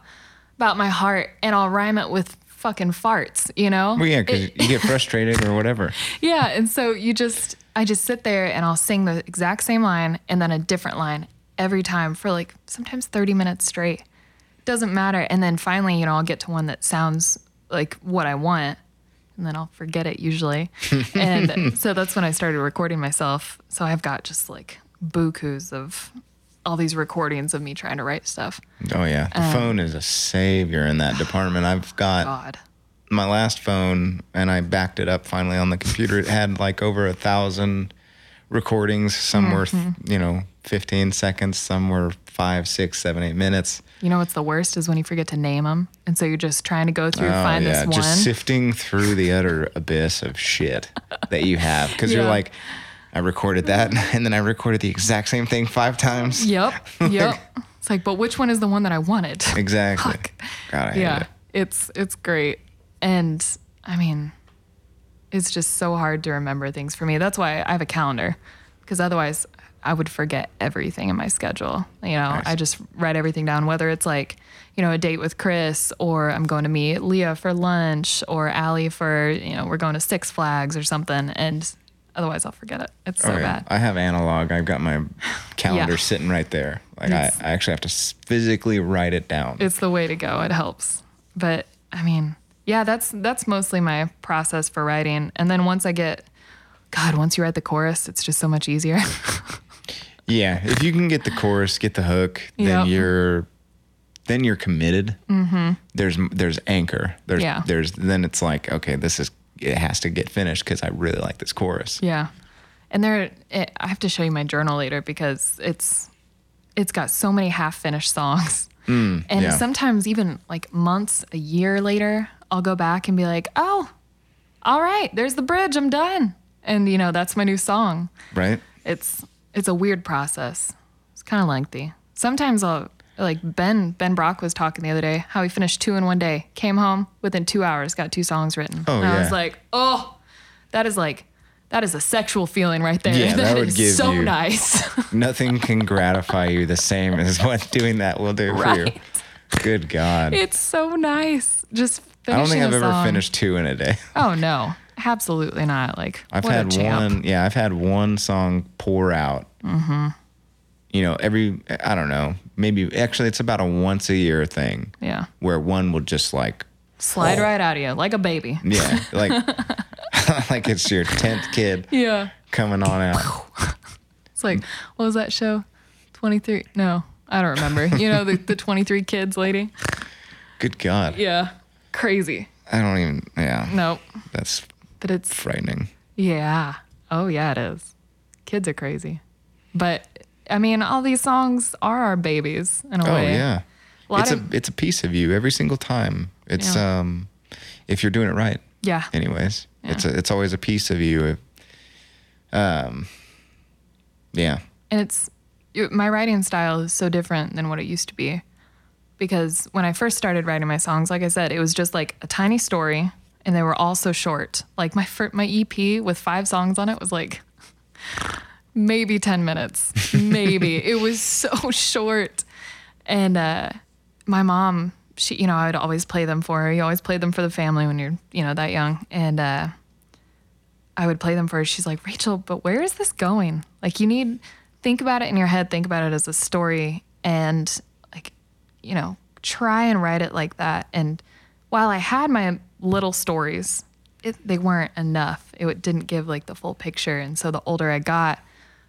about my heart, and I'll rhyme it with fucking farts. You know? Well, yeah, because you get frustrated or whatever. Yeah, and so you just I just sit there and I'll sing the exact same line and then a different line every time for like sometimes 30 minutes straight. Doesn't matter. And then finally, you know, I'll get to one that sounds like what I want and then I'll forget it usually. and so that's when I started recording myself. So I've got just like bukus of all these recordings of me trying to write stuff. Oh yeah, the um, phone is a savior in that department. I've got God. my last phone and I backed it up finally on the computer. It had like over a thousand recordings. Some were, mm-hmm. you know, 15 seconds. Some were five, six, seven, eight minutes. You know what's the worst is when you forget to name them. And so you're just trying to go through, Oh, find yeah, this one. just sifting through the utter abyss of shit that you have because you're like, I recorded that and then I recorded the exact same thing five times. Yep. Yep. it's like, but which one is the one that I wanted? Exactly. Fuck. God, yeah. it. It's it's great. And I mean, it's just so hard to remember things for me. That's why I have a calendar. Because otherwise I would forget everything in my schedule. You know, Nice. I just write everything down, whether it's like, you know, a date with Chris or I'm going to meet Leah for lunch or Allie for, you know, we're going to Six Flags or something. And otherwise I'll forget it. It's so Oh, yeah. bad. I have analog. I've got my calendar Yeah. sitting right there. Like I, I actually have to physically write it down. it's the way to go. It helps. But I mean, yeah, that's that's mostly my process for writing. And then once I get God, once you write the chorus, it's just so much easier. Yeah, if you can get the chorus, get the hook, then Yep. you're then you're committed. Mm-hmm. There's there's anchor. There's Yeah. there's then it's like okay, this is it has to get finished because I really like this chorus. yeah. And there, it, I have to show you my journal later because it's it's got so many half finished songs. and yeah. sometimes even like months, a year later, I'll go back and be like, oh, all right, there's the bridge. I'm done. And you know, that's my new song. Right? it's it's a weird process. It's kind of lengthy. Sometimes I'll like Ben Ben Brock was talking the other day how he finished two in one day. Came home within two hours, got two songs written. Oh, and I was like, oh, that is like that is a sexual feeling right there. Yeah, that would is give so you- nice. Nothing can gratify you the same as what doing that will do for Right. you. Good God. it's so nice. Just I don't think I've ever finished two in a day. Oh no, absolutely not. Like I've what a had champ. one. Yeah, I've had one song pour out. Mm-hmm. You know, every I don't know, maybe actually it's about a once a year thing Yeah, where one will just like slide right out of you like a baby. yeah, like like it's your tenth kid Yeah. coming on out. It's like, what was that show? 23. No, I don't remember. You know, the, the 23 kids lady? Good God, Yeah. Crazy. I don't even. Yeah, Nope. that's But it's, frightening. yeah. Oh, yeah, it is. Kids are crazy. But, I mean, all these songs are our babies in a Oh way. Oh, yeah, A it's of- a it's a piece of you every single time. It's Yeah. um, if you're doing it right. Yeah. anyways. It's a, it's always a piece of you. Um, yeah, And it's my writing style is so different than what it used to be. Because when I first started writing my songs, like I said, it was just like a tiny story and they were all so short. Like my fir- my EP with five songs on it was like maybe 10 minutes. Maybe. it was so short. And uh, my mom, she, you know, I would always play them for her. You always play them for the family when you're, you know, that young. And uh, I would play them for her. She's like, Rachel, but where is this going? Like, you need think about it in your head. Think about it as a story, and like, you know, try and write it like that. And while I had my little stories, it, they weren't enough. It didn't give like the full picture. And so the older I got,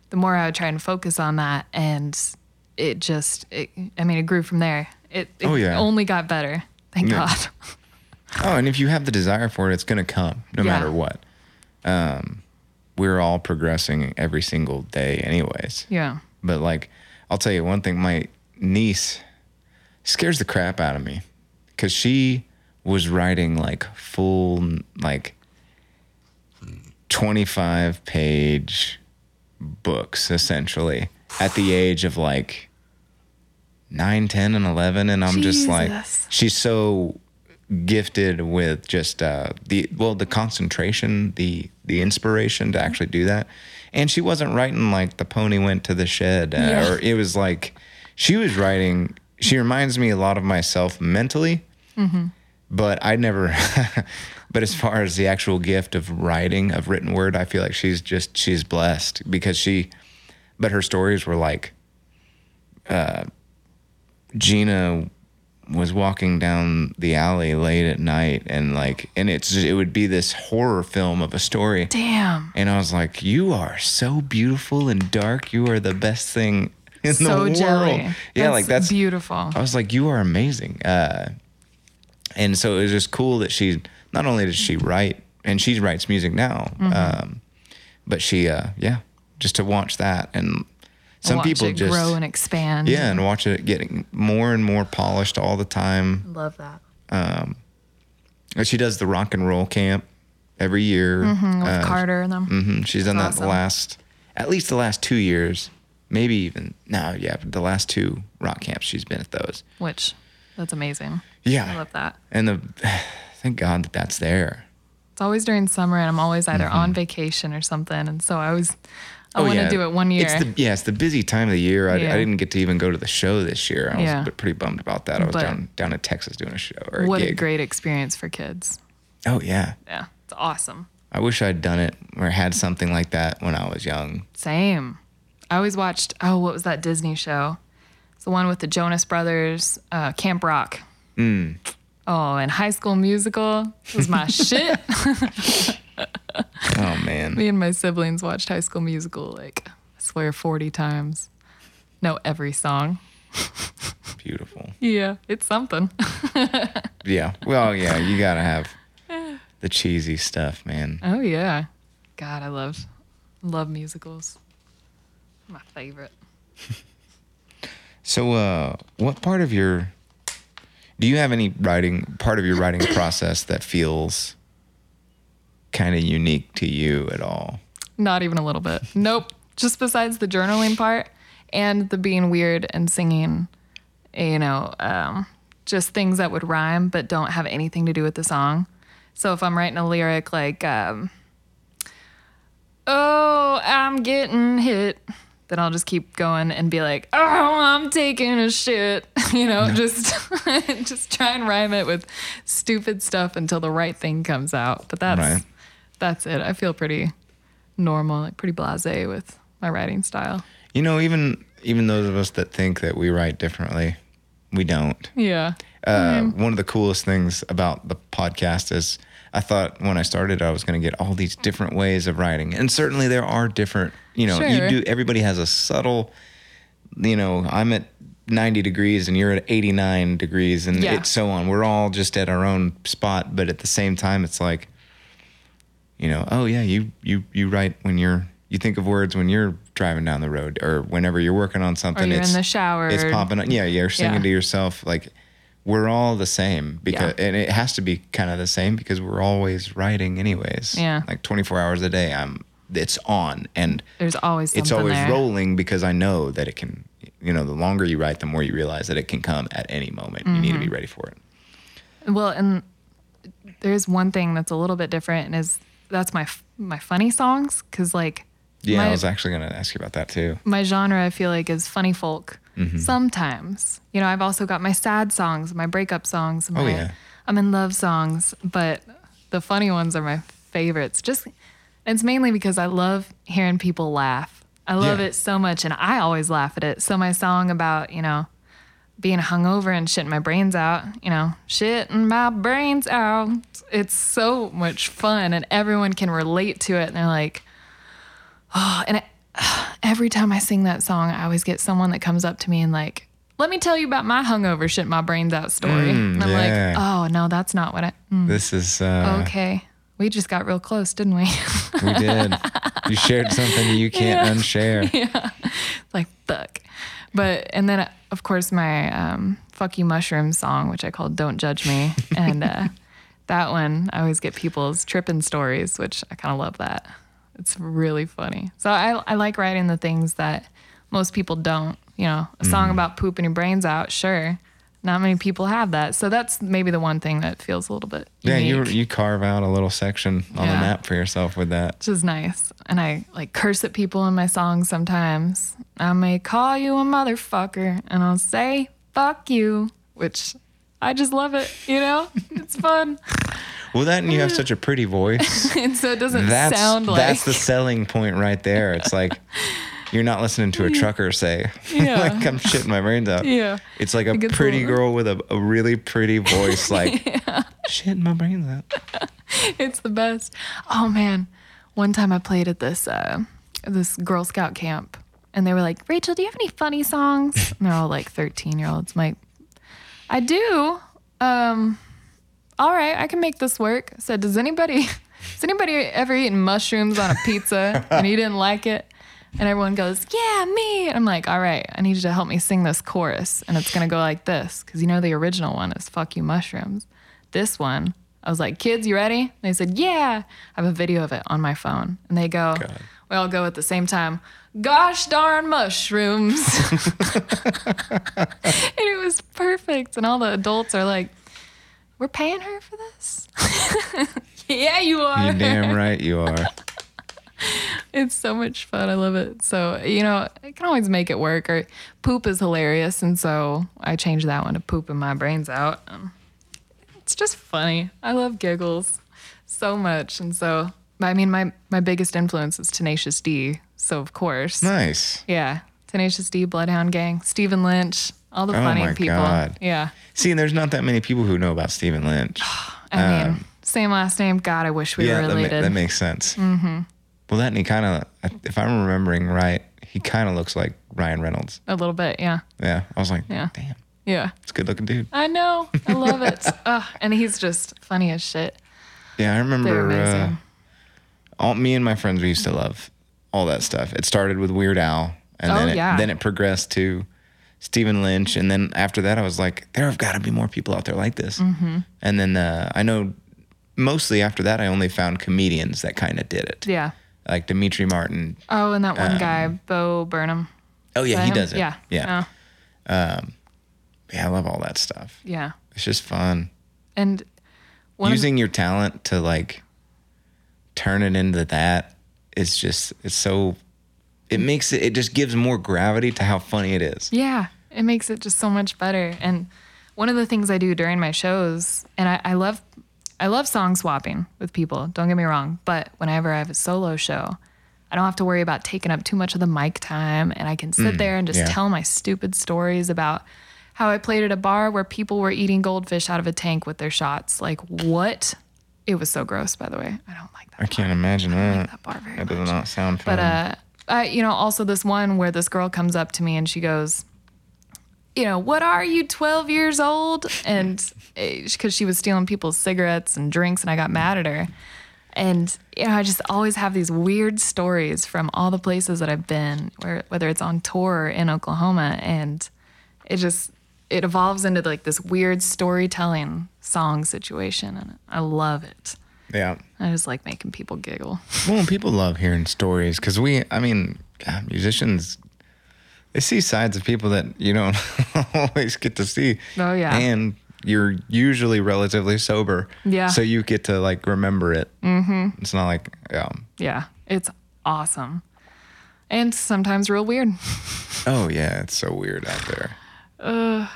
the more I would try and focus on that, and it just, it, I mean, it grew from there. It, it Oh, yeah. only got better. Thank Yeah. God. Oh, and if you have the desire for it, it's going to come no Yeah. matter what. Um, we're all progressing every single day, anyways. yeah. But like, I'll tell you one thing: my niece scares the crap out of me because she was writing like full like twenty-five page books essentially at the age of like nine, ten, and eleven, and I'm just like, she's so gifted with just uh, the well the concentration the the inspiration to actually do that. And she wasn't writing like the pony went to the shed uh, Yeah. or it was like she was writing she reminds me a lot of myself mentally but i never but as far as the actual gift of writing of written word i feel like she's just she's blessed because she but her stories were like uh gina was walking down the alley late at night and like and it's it would be this horror film of a story Damn. and I was like, "You are so beautiful and dark. You are the best thing in the so world." jelly. Yeah, like that's. beautiful. I was like, "You are amazing." Uh, and so it was just cool that she not only did she write and she writes music now, Mm-hmm. um, but she, uh, yeah, just to watch that and some Watch people it just grow and expand. yeah, and watch it getting more and more polished all the time. love that. And She does the rock and roll camp every year. Mm, With Uh, Carter and them. hmm She's done that That's the last, at least the last two years, maybe even no, yeah, the last two rock camps she's been at those. which that's amazing. Yeah, I love that. And the thank God that that's there. It's always during summer, and I'm always either Mm-hmm. on vacation or something, and so I was. I Oh, want to yeah. do it one year. It's the, yeah, it's the busy time of the year. I, Yeah. I didn't get to even go to the show this year. I was Yeah. pretty bummed about that. I was But- down down in Texas doing a show or a what a great experience for kids. oh yeah, Yeah, it's awesome. I wish I'd done it or had something like that when I was young. Same. I always watched. Oh, what was that Disney show? It's the one with the Jonas Brothers, uh, Camp Rock. Mm. Oh, and High School Musical was my shit. Oh man. Me and my siblings watched High School Musical like I swear 40 times. Know every song. Beautiful. Yeah, it's something. Yeah. Well, yeah, you got to have the cheesy stuff, man. oh yeah. God, I love love musicals. My favorite. So, uh, what part of your do you have any writing part of your writing process that feels kind of unique to you at all? Not even a little bit. Nope. Just besides the journaling part and the being weird and singing, you know, um, just things that would rhyme but don't have anything to do with the song. So if I'm writing a lyric like, um, oh, I'm getting hit, then I'll just keep going and be like, oh, I'm taking a shit. You know, just just try and rhyme it with stupid stuff until the right thing comes out. But that's Right. that's it. I feel pretty normal, like pretty blasé with my writing style. You know, even even those of us that think that we write differently, we don't. Yeah. Uh, One of the coolest things about the podcast is I thought when I started I was going to get all these different ways of writing, and certainly there are different. You know, you do. Everybody has a subtle. You know, I'm at 90 degrees and you're at 89 degrees, and Yeah. it's so on. We're all just at our own spot, but at the same time, it's like, you know, oh yeah, you you you write when you're you think of words when you're driving down the road or whenever you're working on something. you're in the shower. It's popping up. Yeah, you're singing Yeah. to yourself like we're all the same because Yeah. and it has to be kind of the same because we're always writing anyways. Yeah. Like 24 hours a day I'm it's on and There's always something it's always there. rolling because I know that it can you know the longer you write the more you realize that it can come at any moment. You need to Mm-hmm. be ready for it. Well, and there's one thing that's a little bit different, and is that's my my funny songs, because like Yeah, my, I was actually going to ask you about that too. my genre I feel like is funny folk. Mm-hmm. Sometimes, you know, I've also got my sad songs, my breakup songs, my Oh, yeah. I'm in love songs, but the funny ones are my favorites. Just it's mainly because I love hearing people laugh. I love Yeah. it so much, and I always laugh at it. So my song about you know being hungover and shitting my brains out, you know, shitting my brains out. It's so much fun, and everyone can relate to it. And they're like, oh, and it, every time I sing that song, I always get someone that comes up to me and like, let me tell you about my hungover shit my brains out story. and I'm yeah. like, oh no, that's not what I. mm, This is uh okay, we just got real close, didn't we? we did. you shared something you can't unshare. Yeah. like fuck. But and then of course my um, "Fuck You Mushroom" song, which I called "Don't Judge Me," and uh, that one I always get people's tripping stories, which I kind of love that. It's really funny. So I I like writing the things that most people don't. You know, a Mm-hmm. song about pooping your brains out, sure. Not many people have that. So that's maybe the one thing that feels a little bit Yeah, unique. you you carve out a little section on the map for yourself with that. which is nice. And I like curse at people in my songs sometimes. I may call you a motherfucker and I'll say fuck you, which I just love it, you know? It's fun. Well, that and you have such a pretty voice. and so it doesn't That's sound like that's the selling point right there. It's like you're not listening to a trucker say, Yeah. like I'm shitting my brains out. Yeah. It's like a It pretty girl with a, a really pretty voice, like shitting my brains out. it's the best. Oh man. One time I played at this uh this Girl Scout camp and they were like, Rachel, do you have any funny songs? And they're all like 13 year olds. I'm like, I do. Um, all right, I can make this work. I said, does anybody, has anybody ever eaten mushrooms on a pizza and you didn't like it? And everyone goes, yeah, me. And I'm like, all right, I need you to help me sing this chorus. And it's going to go like this. Cause you know, the original one is fuck you mushrooms. This one, I was like, kids, you ready? And they said, yeah. I have a video of it on my phone. And they go, we all go at the same time, gosh darn mushrooms. and it was perfect. And all the adults are like, we're paying her for this? yeah, you are. You damn right you are. It's so much fun. I love it. So, you know, I can always make it work. Or poop is hilarious. And so I changed that one to pooping my brains out. Um, it's just funny. I love giggles so much. And so, I mean, my, my biggest influence is Tenacious D. So, of course. Nice. Yeah. Tenacious D, Bloodhound Gang, Stephen Lynch, all the funny people. Oh funny my people. God. Yeah. See, there's not that many people who know about Stephen Lynch. I mean, same last name. God, I wish we Um, yeah, were that, ma- related. that makes sense. Well, that and he kind of, if I'm remembering right, he kind of looks like Ryan Reynolds. A little bit, yeah. Yeah. I was like, Yeah. damn, Yeah. it's a good looking dude. I know. I love it. Ugh, and he's just funny as shit. Yeah, I remember. They're uh, amazing. All me and my friends we used to love all that stuff. It started with Weird Al, and Oh, then it, yeah. then it progressed to Stephen Lynch, and then after that, I was like, there have got to be more people out there like this. Mm-hmm. And then uh, I know mostly after that, I only found comedians that kind of did it, yeah. like Demetri Martin. Oh, and that one guy, Bo Burnham. Oh yeah, he him? does it. Yeah. yeah, Oh, yeah. I love all that stuff. yeah. It's just fun And using your talent to like turn it into that it's just it's so. It makes it. It just gives more gravity to how funny it is. yeah, it makes it just so much better. And one of the things I do during my shows, and I, I love, I love song swapping with people. Don't get me wrong, but whenever I have a solo show, I don't have to worry about taking up too much of the mic time, and I can sit mm, there and just yeah. tell my stupid stories about how I played at a bar where people were eating goldfish out of a tank with their shots. Like what? It was so gross, by the way. I don't like that. I can't imagine that. that bar very That does much. not sound fun. But uh, I, you know, also this one where this girl comes up to me and she goes, you know, what are you, 12 years old? And because she was stealing people's cigarettes and drinks, and I got mad at her. And you know, I just always have these weird stories from all the places that I've been, where whether it's on tour or in Oklahoma, and it just it evolves into like this weird storytelling song situation, and I love it. yeah. I just like making people giggle. Well, people love hearing stories because we, I mean, God, musicians, they see sides of people that you don't always get to see. Oh, yeah. And you're usually relatively sober. Yeah. So you get to like remember it. Mm-hmm. It's not like, yeah. Yeah, it's awesome. And sometimes real weird. Oh, yeah. It's so weird out there. Ugh,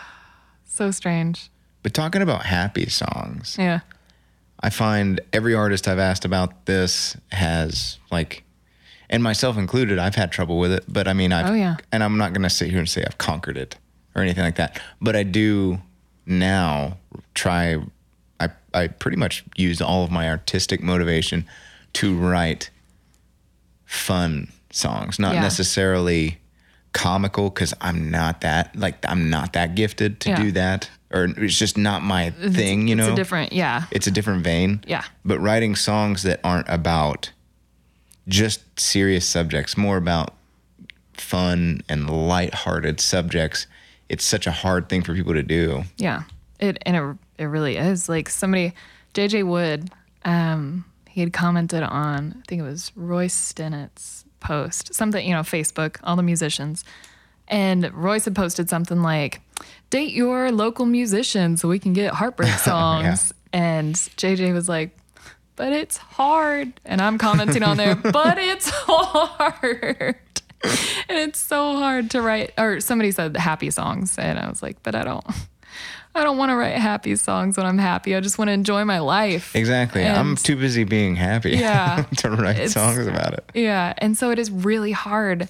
so strange. But talking about happy songs, Yeah. I find every artist I've asked about this has like, and myself included, I've had trouble with it. But I mean, I've, Oh, yeah. and I'm not going to sit here and say I've conquered it or anything like that. But I do now try, I, I pretty much use all of my artistic motivation to write fun songs, not Yeah. necessarily comical because I'm not that, like, I'm not that gifted to Yeah. do that. Or it's just not my thing, you know? It's a different, yeah. it's a different vein. Yeah. But writing songs that aren't about just serious subjects, more about fun and lighthearted subjects, it's such a hard thing for people to do. Yeah. It and it it really is. Like somebody JJ Wood, um, he had commented on I think it was Royce Stinett's post, something, you know, Facebook, all the musicians. And Royce had posted something like, date your local musician so we can get heartbreak songs. And JJ was like, but it's hard. And I'm commenting on there, but it's hard. and it's so hard to write. Or somebody said happy songs. And I was like, but I don't. I don't want to write happy songs when I'm happy. I just want to enjoy my life. Exactly. I'm too busy being happy Yeah. to write songs about it. Yeah. And so it is really hard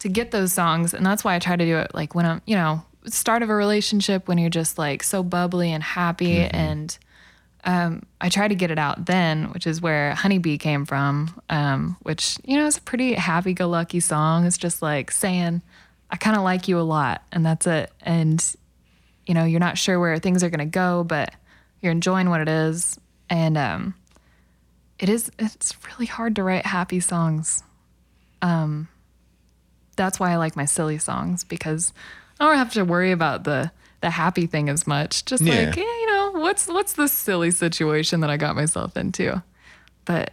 to get those songs. And that's why I try to do it like when I'm, you know, start of a relationship when you're just like so bubbly and happy. And um, I try to get it out then, which is where Honeybee came from, um, which, you know, is a pretty happy go lucky song. It's just like saying, I kind of like you a lot. And that's it. And, you know, you're not sure where things are going to go, but you're enjoying what it is. And, um, it is it's really hard to write happy songs um that's why i like my silly songs because i don't have to worry about the the happy thing as much just Yeah. like yeah you know what's what's this silly situation that i got myself into but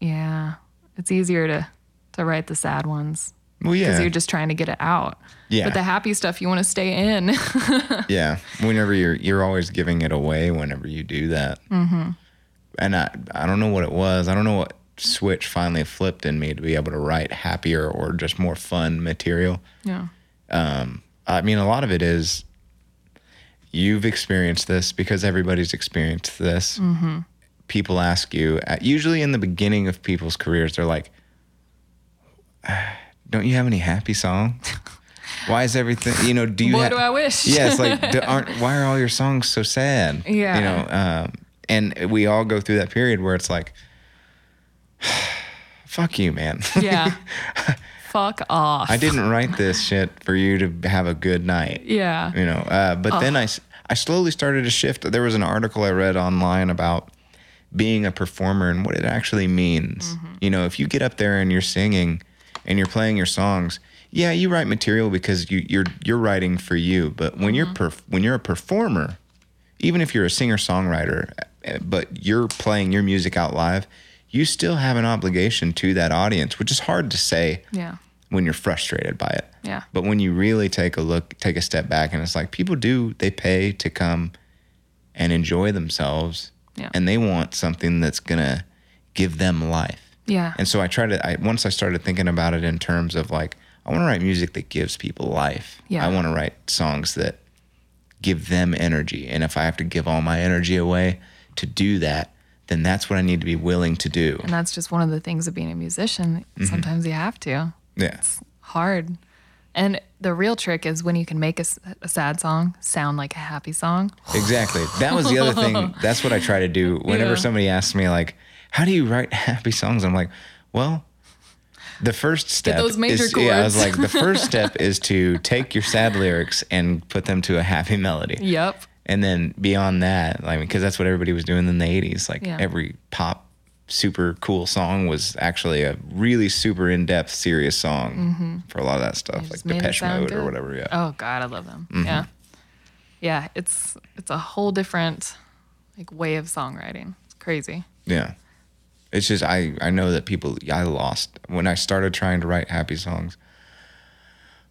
yeah it's easier to to write the sad ones Well, because yeah. you're just trying to get it out Yeah. but the happy stuff you want to stay in yeah. Whenever you're you're always giving it away whenever you do that. Mm-hmm. And I I don't know what it was. I don't know what switch finally flipped in me to be able to write happier or just more fun material. yeah um, I mean, a lot of it is you've experienced this because everybody's experienced this. Mm-hmm. People ask you, at, usually in the beginning of people's careers, they're like, "Ah, "Don't you have any happy song? Why is everything? You know, do you? Boy, ha- do I wish. yeah, it's like, do, aren't why are all your songs so sad? Yeah. you know, um, and we all go through that period where it's like, fuck you, man. Yeah. Fuck off. I didn't write this shit for you to have a good night. Yeah. You know, uh, but then I, I slowly started to shift. There was an article I read online about being a performer and what it actually means. You know, if you get up there and you're singing and you're playing your songs, yeah, you write material because you, you're you're writing for you. But when you're mm-hmm. perf- when you're a performer, even if you're a singer songwriter, but you're playing your music out live, you still have an obligation to that audience, which is hard to say Yeah. when you're frustrated by it. Yeah. But when you really take a look, take a step back, and it's like people do, they pay to come and enjoy themselves, Yeah. and they want something that's gonna give them life. Yeah. And so I tried to. I once I started thinking about it in terms of like, I want to write music that gives people life. Yeah. I want to write songs that give them energy, and if I have to give all my energy away to do that, then that's what I need to be willing to do. and that's just one of the things of being a musician. Mm-hmm. Sometimes you have to. Yeah. It's hard. And the real trick is when you can make a sad song sound like a happy song. Exactly. That was the other thing. That's what I try to do. Whenever Yeah. somebody asks me, like, how do you write happy songs? I'm like, well, the first step those major is yeah. I was like, the first step is to take your sad lyrics and put them to a happy melody, Yep. and then beyond that, like, because that's what everybody was doing in the '80s. Like Yeah. every pop super cool song was actually a really super in-depth serious song for a lot of that stuff, like Mm-hmm. Just made it Depeche Mode or whatever. Yeah. Oh God, I love them. Mm-hmm. Yeah. Yeah. It's it's a whole different like way of songwriting. It's crazy. Yeah. It's just I I know that people I lost when I started trying to write happy songs.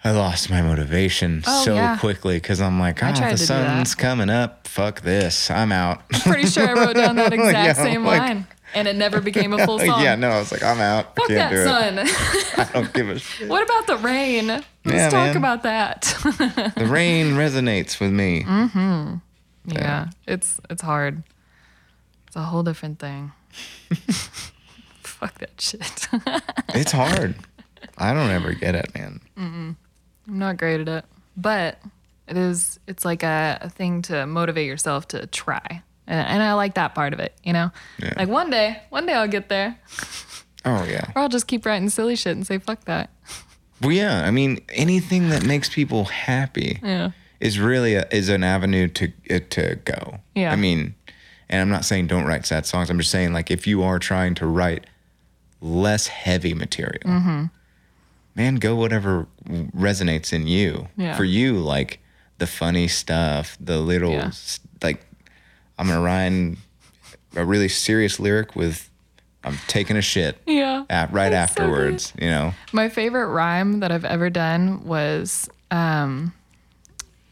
I lost my motivation Oh, so yeah. quickly because I'm like, oh, the to do that. sun's coming up. Fuck this. I'm out. I'm Pretty sure I wrote down that exact Yeah, same like- line. And it never became a full song. yeah, no, I was like, I'm out. Fuck that do sun. I don't give a shit. what about the rain? Let's Yeah, talk man. about that. The rain resonates with me. Mm. yeah. It's it's hard. It's a whole different thing. Fuck that shit. It's hard. I don't ever get it, man. I'm not great at it, but it is. It's like a, a thing to motivate yourself to try, and, and I like that part of it. You know, Yeah. like one day, one day I'll get there, Oh yeah. or I'll just keep writing silly shit and say fuck that. Well, yeah. I mean, anything that makes people happy. Yeah, is really a, is an avenue to uh, to go. Yeah. I mean, and I'm not saying don't write sad songs. I'm just saying like if you are trying to write less heavy material, Mm-hmm. man, go whatever resonates in you. Yeah. For you, like the funny stuff, the little Yeah. like I'm gonna rhyme a really serious lyric with I'm taking a shit. yeah. At, right That's so afterwards, you know. My favorite rhyme that I've ever done was um,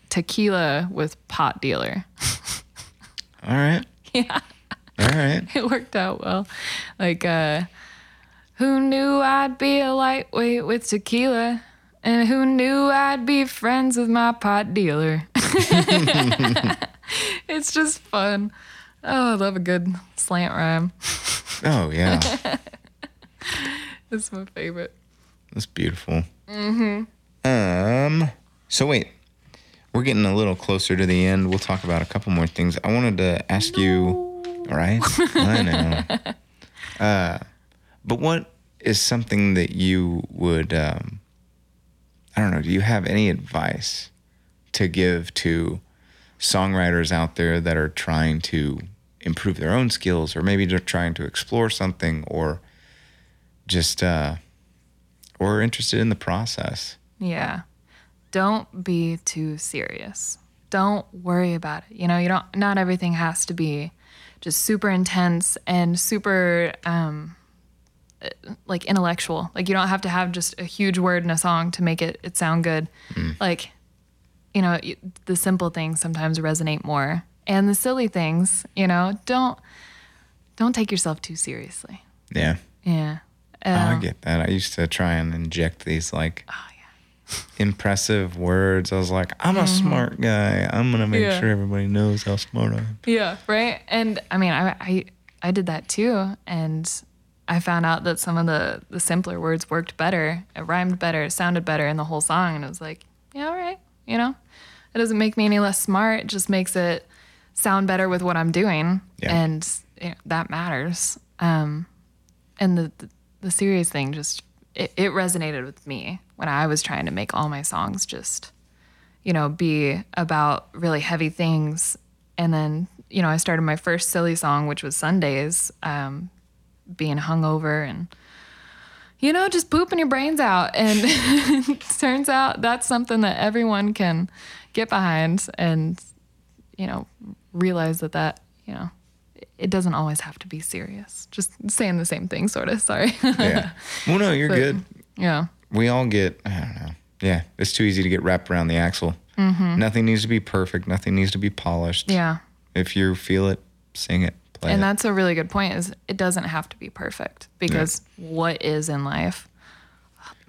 tequila with pot dealer. All right. Yeah. All right. it worked out well. Like, uh, who knew I'd be a lightweight with tequila? And who knew I'd be friends with my pot dealer? it's just fun. Oh, I love a good slant rhyme. Oh yeah. It's my favorite. That's beautiful. Mm-hmm. Um. So wait, we're getting a little closer to the end. We'll talk about a couple more things. I wanted to ask you. All right. I know. Uh, but what is something that you would? Um, I don't know. Do you have any advice to give to songwriters out there that are trying to improve their own skills, or maybe they're trying to explore something, or just uh, or interested in the process. Yeah. Don't be too serious. Don't worry about it. You know, you don't not everything has to be just super intense and super um uh, like intellectual. Like you don't have to have just a huge word in a song to make it it sound good. Like you know, the simple things sometimes resonate more. And the silly things, you know, don't don't take yourself too seriously. Yeah. Yeah. Oh, I Um, get that. I used to try and inject these like oh yeah. Impressive words. I was like, I'm a smart guy. I'm gonna make Mm-hmm. Yeah. sure everybody knows how smart I am. Yeah, right. And I mean, I, I I did that too, and I found out that some of the the simpler words worked better. It rhymed better. It sounded better in the whole song, and it was like, yeah, all right, you know, it doesn't make me any less smart. It just makes it sound better with what I'm doing, Yeah. and you know, that matters. Um, and the, the the serious thing just it, it resonated with me when I was trying to make all my songs just, you know, be about really heavy things. And then, you know, I started my first silly song, which was Sundays, um, being hungover and, you know, just pooping your brains out. And it turns out that's something that everyone can get behind and, you know, realize that that, you know, it doesn't always have to be serious. Just saying the same thing, sort of. Sorry. Yeah. Well, no, you're But- good. yeah. We all get, I don't know. Yeah. It's too easy to get wrapped around the axle. Mm-hmm. Nothing needs to be perfect. Nothing needs to be polished. Yeah. If you feel it, sing it, play and it. that's a really good point is it doesn't have to be perfect because what is in life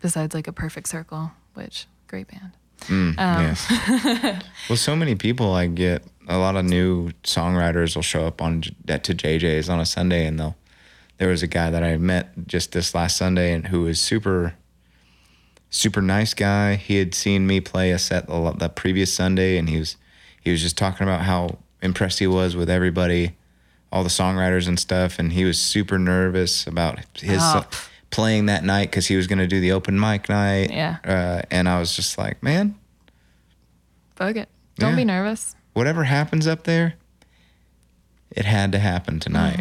besides like a perfect circle which great band Mm, Um, yes. well, so many people I get a lot of new songwriters will show up on that to JJ's on a Sunday, and they'll. There was a guy that I met just this last Sunday, and who was super, super nice guy. He had seen me play a set the, the previous Sunday, and he was, he was just talking about how impressed he was with everybody, all the songwriters and stuff, and he was super nervous about his Oh. Playing that night because he was going to do the open mic night. Yeah. Uh, and I was just like, man, fuck it don't Yeah. be nervous whatever happens up there, it had to happen tonight.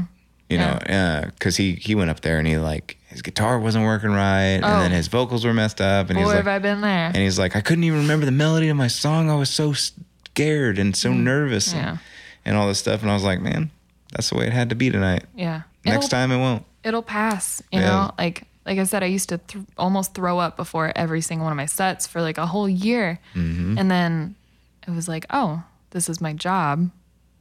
You know, because he he went up there and he like his guitar wasn't working right, and Oh. then his vocals were messed up, and boy he's have i been there and he's like, I couldn't even remember the melody of my song. I was so scared and so nervous, Mm. Yeah. and, and all this stuff. And I was like, man, that's the way it had to be tonight. yeah Next time it won't. it'll pass you Yeah. know? Like like i said i used to th- almost throw up before every single one of my sets for like a whole year. Mm-hmm. and then it was like oh this is my job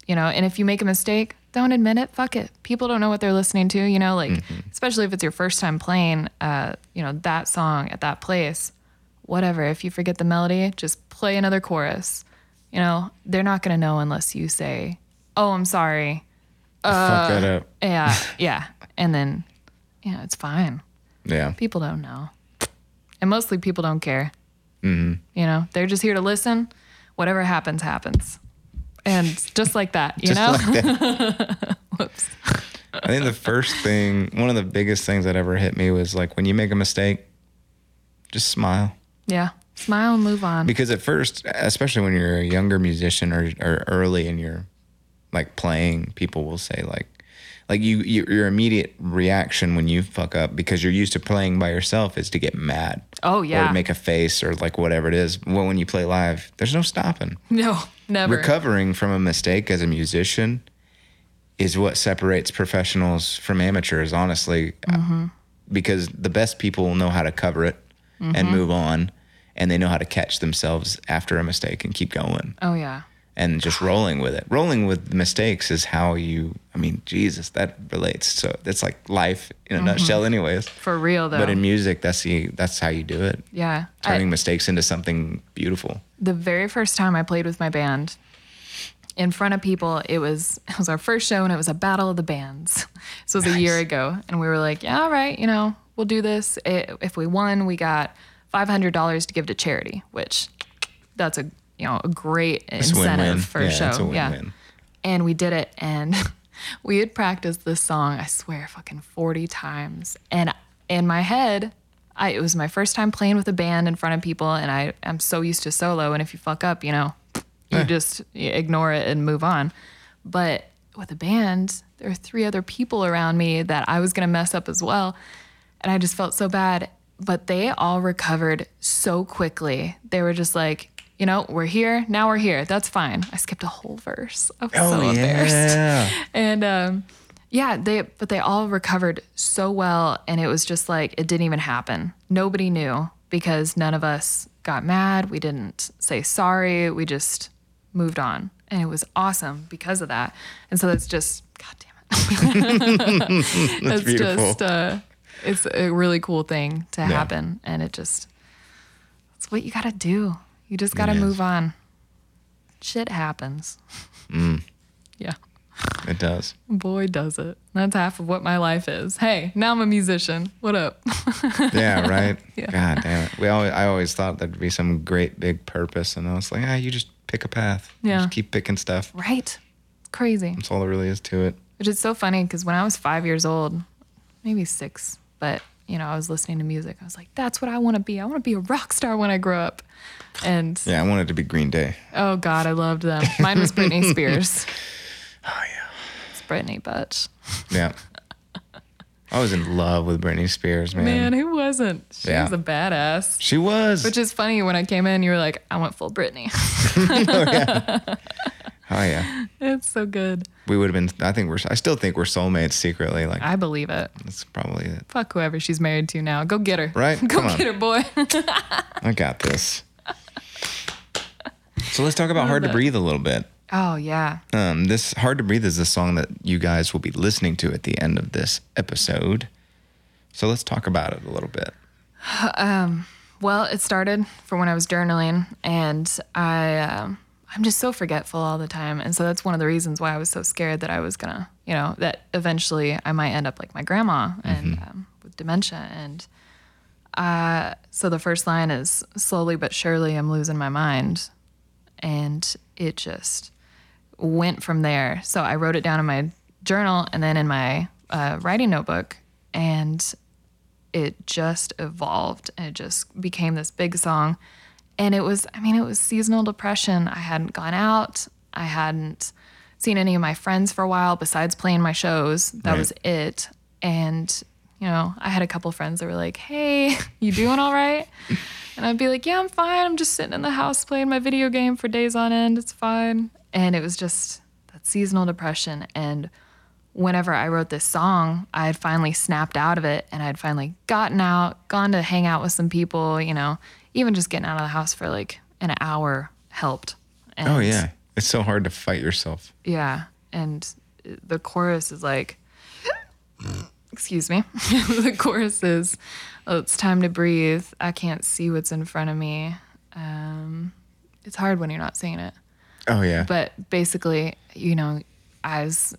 you know? And if you make a mistake don't admit it. Fuck it. People don't know what they're listening to you know? Like Mm-hmm. especially if it's your first time playing uh you know that song at that place whatever. If you forget the melody just play another chorus you know? They're not going to know unless you say oh i'm sorry Fuck that up. yeah yeah and then yeah it's fine Yeah. people don't know and mostly people don't care Mm-hmm. you know they're just here to listen whatever happens happens and just like that you Just know like that. Whoops. I think the first thing, one of the biggest things that ever hit me was like when you make a mistake, just smile. yeah smile and move on because at first especially when you're a younger musician or, or early in your like playing people will say like like you, you your immediate reaction when you fuck up because you're used to playing by yourself is to get mad. Oh yeah. to make a face or like whatever it is. Well when you play live there's no stopping. No never. Recovering from a mistake as a musician is what separates professionals from amateurs honestly Mm-hmm. because the best people know how to cover it Mm-hmm. and move on and they know how to catch themselves after a mistake and keep going. Oh yeah and just rolling with it. Rolling with mistakes is how you i mean jesus that relates. So that's like life in a mm-hmm. nutshell anyways. For real though. But in music that's the that's how you do it. Yeah. I- turning mistakes into something beautiful. The very first time I played with my band in front of people, it was it was our first show and it was a battle of the bands. This was a year ago, and we were like, yeah, all right, you know, we'll do this. I if we won, we got five hundred dollars to give to charity, which that's a you know a great It's incentive win-win. for yeah, a show. a yeah, and we did it, and we had practiced this song. I swear, fucking forty times, and in my head. I, it was my first time playing with a band in front of people, and I am so used to solo. And if you fuck up, you know, you Yeah. just ignore it and move on. But with a band, there were three other people around me that I was gonna mess up as well, and I just felt so bad. But they all recovered so quickly. They were just like, you know, we're here now. We're here. That's fine. I skipped a whole verse. I was so embarrassed yeah and um, yeah, they but they all recovered so well, and it was just like it didn't even happen. Nobody knew because none of us got mad. We didn't say sorry. We just moved on, and it was awesome because of that. And so that's just God damn it. that's beautiful. just uh, it's a really cool thing to Yeah. happen, and it just it's what you got to do. You just got to is. move on. Shit happens. Mm. Yeah. it does Boy, does it. That's half of what my life is. Hey, now I'm a musician. What up? yeah, right. Yeah. God damn it. We always, I always thought there'd be some great big purpose, and I was like, ah, you just pick a path. Yeah. Just keep picking stuff. right. It's crazy. That's all there really is to it. Which is so funny because when I was five years old, maybe six, but you know, I was listening to music. I was like, that's what I want to be. I want to be a rock star when I grow up. And Yeah, I wanted to be Green Day. oh God, I loved them. Mine was Britney Spears. Oh yeah. It's Britney, but Yeah. I was in love with Britney Spears, man. man, who wasn't? She Yeah. was a badass. She was. Which is funny when I came in, you were like, I want full Britney. oh yeah. it's so good. We would have been. I think we're. I still think we're soulmates secretly. Like I believe it. that's probably it. Fuck whoever she's married to now. Go get her. Right? Go Come on. get her, boy. I got this. So let's talk about "Hard to. Breathe" a little bit. oh yeah. Um, this "Hard to Breathe" is the song that you guys will be listening to at the end of this episode. So let's talk about it a little bit. Um, Well, it started from when I was journaling, and I um, I'm just so forgetful all the time, and so that's one of the reasons why I was so scared that I was gonna, you know, that eventually I might end up like my grandma and um, with dementia. And uh, so the first line is slowly but surely I'm losing my mind, and it just went from there. So I wrote it down in my journal and then in my uh, writing notebook, and it just evolved and it just became this big song. And it was, I mean, it was seasonal depression. I hadn't gone out. I hadn't seen any of my friends for a while besides playing my shows. That Right. was it. And, you know, I had a couple friends that were like, hey, you doing all right? And I'd be like, yeah, I'm fine. I'm just sitting in the house playing my video game for days on end. It's fine. And it was just that seasonal depression. And whenever I wrote this song, I had finally snapped out of it and I'd finally gotten out, gone to hang out with some people, you know, even just getting out of the house for like an hour helped. And Oh yeah, it's so hard to fight yourself. Yeah. And the chorus is like, excuse me. the chorus is, oh, it's time to breathe. I can't see what's in front of me. Um, it's hard when you're not seeing it Oh yeah. but basically, you know, eyes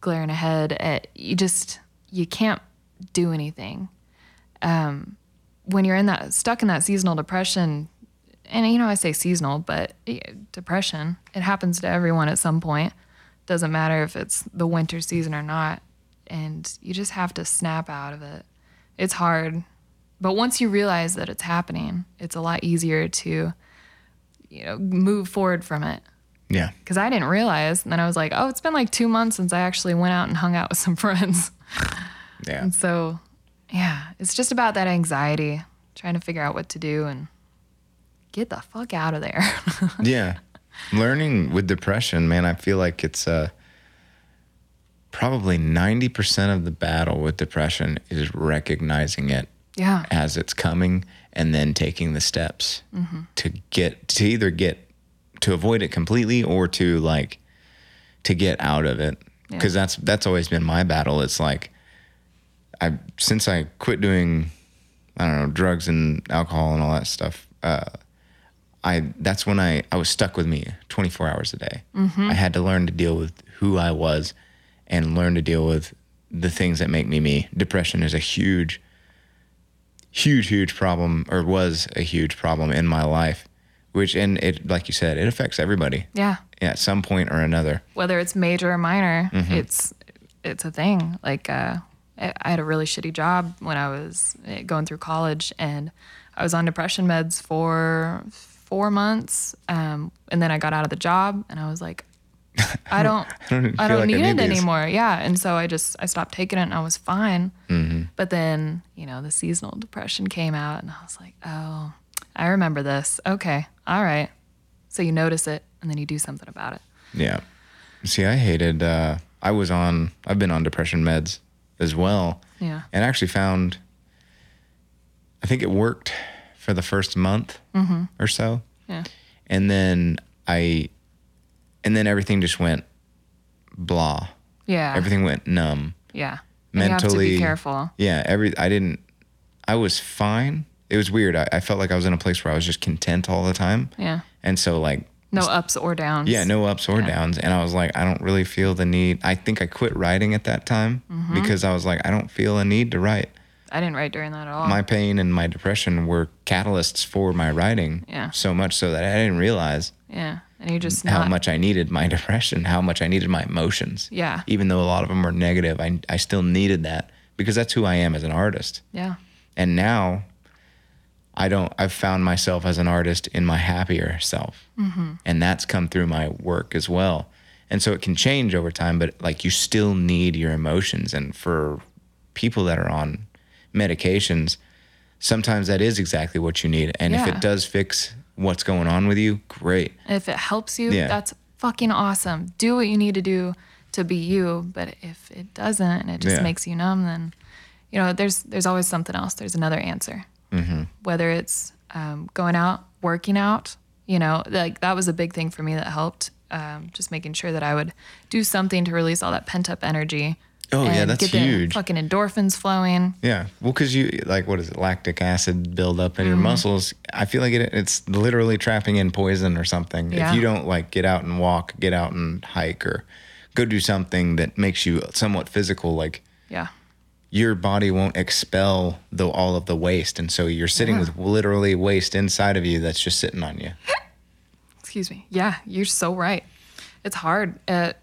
glaring ahead at you just you can't do anything. Um, when you're in that stuck in that seasonal depression, and you know I say seasonal, but eh, depression it happens to everyone at some point. Doesn't matter if it's the winter season or not, and you just have to snap out of it. It's hard, but once you realize that it's happening, it's a lot easier to, you know, move forward from it yeah. because I didn't realize. And then I was like, oh, it's been like two months since I actually went out and hung out with some friends. Yeah. And so, yeah, it's just about that anxiety, trying to figure out what to do and get the fuck out of there. yeah. Learning with depression, man, I feel like it's uh probably 90% of the battle with depression is recognizing it yeah. as it's coming and then taking the steps to get to either get to avoid it completely or to like to get out of it because that's that's always been my battle it's like i since i quit doing i don't know drugs and alcohol and all that stuff uh i that's when i i was stuck with me 24 hours a day. I had to learn to deal with who i was and learn to deal with the things that make me me. Depression is a huge huge huge problem or was a huge problem in my life which and it like you said it affects everybody. Yeah. at some point or another. Whether it's major or minor, it's it's a thing. Like uh, I I had a really shitty job when I was eh, going through college, and I was on depression meds for four months, um, and then I got out of the job, and I was like, I don't, I don't don't, feel like I need, need it these. anymore. Yeah, and so I just I stopped taking it, and I was fine. Mm-hmm. But then you know the seasonal depression came out, and I was like, oh, I remember this. Okay, all right. So you notice it, and then you do something about it. Yeah. See, I hated. Uh, I was on. I've been on depression meds as well, Yeah. and actually found. I think it worked for the first month mm-hmm. or so, Yeah. and then I, and then everything just went blah. Yeah. Everything went numb. Yeah. And you have to Mentally- be careful. Yeah, every I didn't. I was fine. It was weird. I, I felt like I was in a place where I was just content all the time, Yeah. and so like No ups or downs. Yeah, no ups or Yeah. downs. And I was like, I don't really feel the need. I think I quit writing at that time Mm-hmm. because I was like, I don't feel a need to write. I didn't write during that at all. My pain and my depression were catalysts for my writing Yeah. so much so that I didn't realize yeah. And you just how not, much I needed my depression, how much I needed my emotions. Yeah. Even though a lot of them were negative, I, I still needed that because that's who I am as an artist. Yeah. And now I don't, I've found myself as an artist in my happier self. Mm-hmm. And that's come through my work as well. And so it can change over time, but like you still need your emotions. And for people that are on medications, sometimes that is exactly what you need. And if it does fix what's going on with you, great. If it helps you, Yeah. that's fucking awesome. Do what you need to do to be you. But if it doesn't and it just Yeah. makes you numb, then you know there's there's always something else. There's another answer. Mm-hmm. Whether it's um, going out, working out, you know, like that was a big thing for me that helped. Um, just making sure that I would do something to release all that pent up energy. Oh, yeah, that's get the huge. Fucking endorphins flowing. Yeah. Well, because you, like, what is it? Lactic acid buildup Mm-hmm. in your muscles. I feel like it, it's literally trapping in poison or something. Yeah. If you don't, like, get out and walk, get out and hike, or go do something that makes you somewhat physical, like, Yeah. Your body won't expel the, all of the waste. And so you're sitting Yeah. with literally waste inside of you that's just sitting on you. Excuse me. Yeah, you're so right. It's hard. Uh,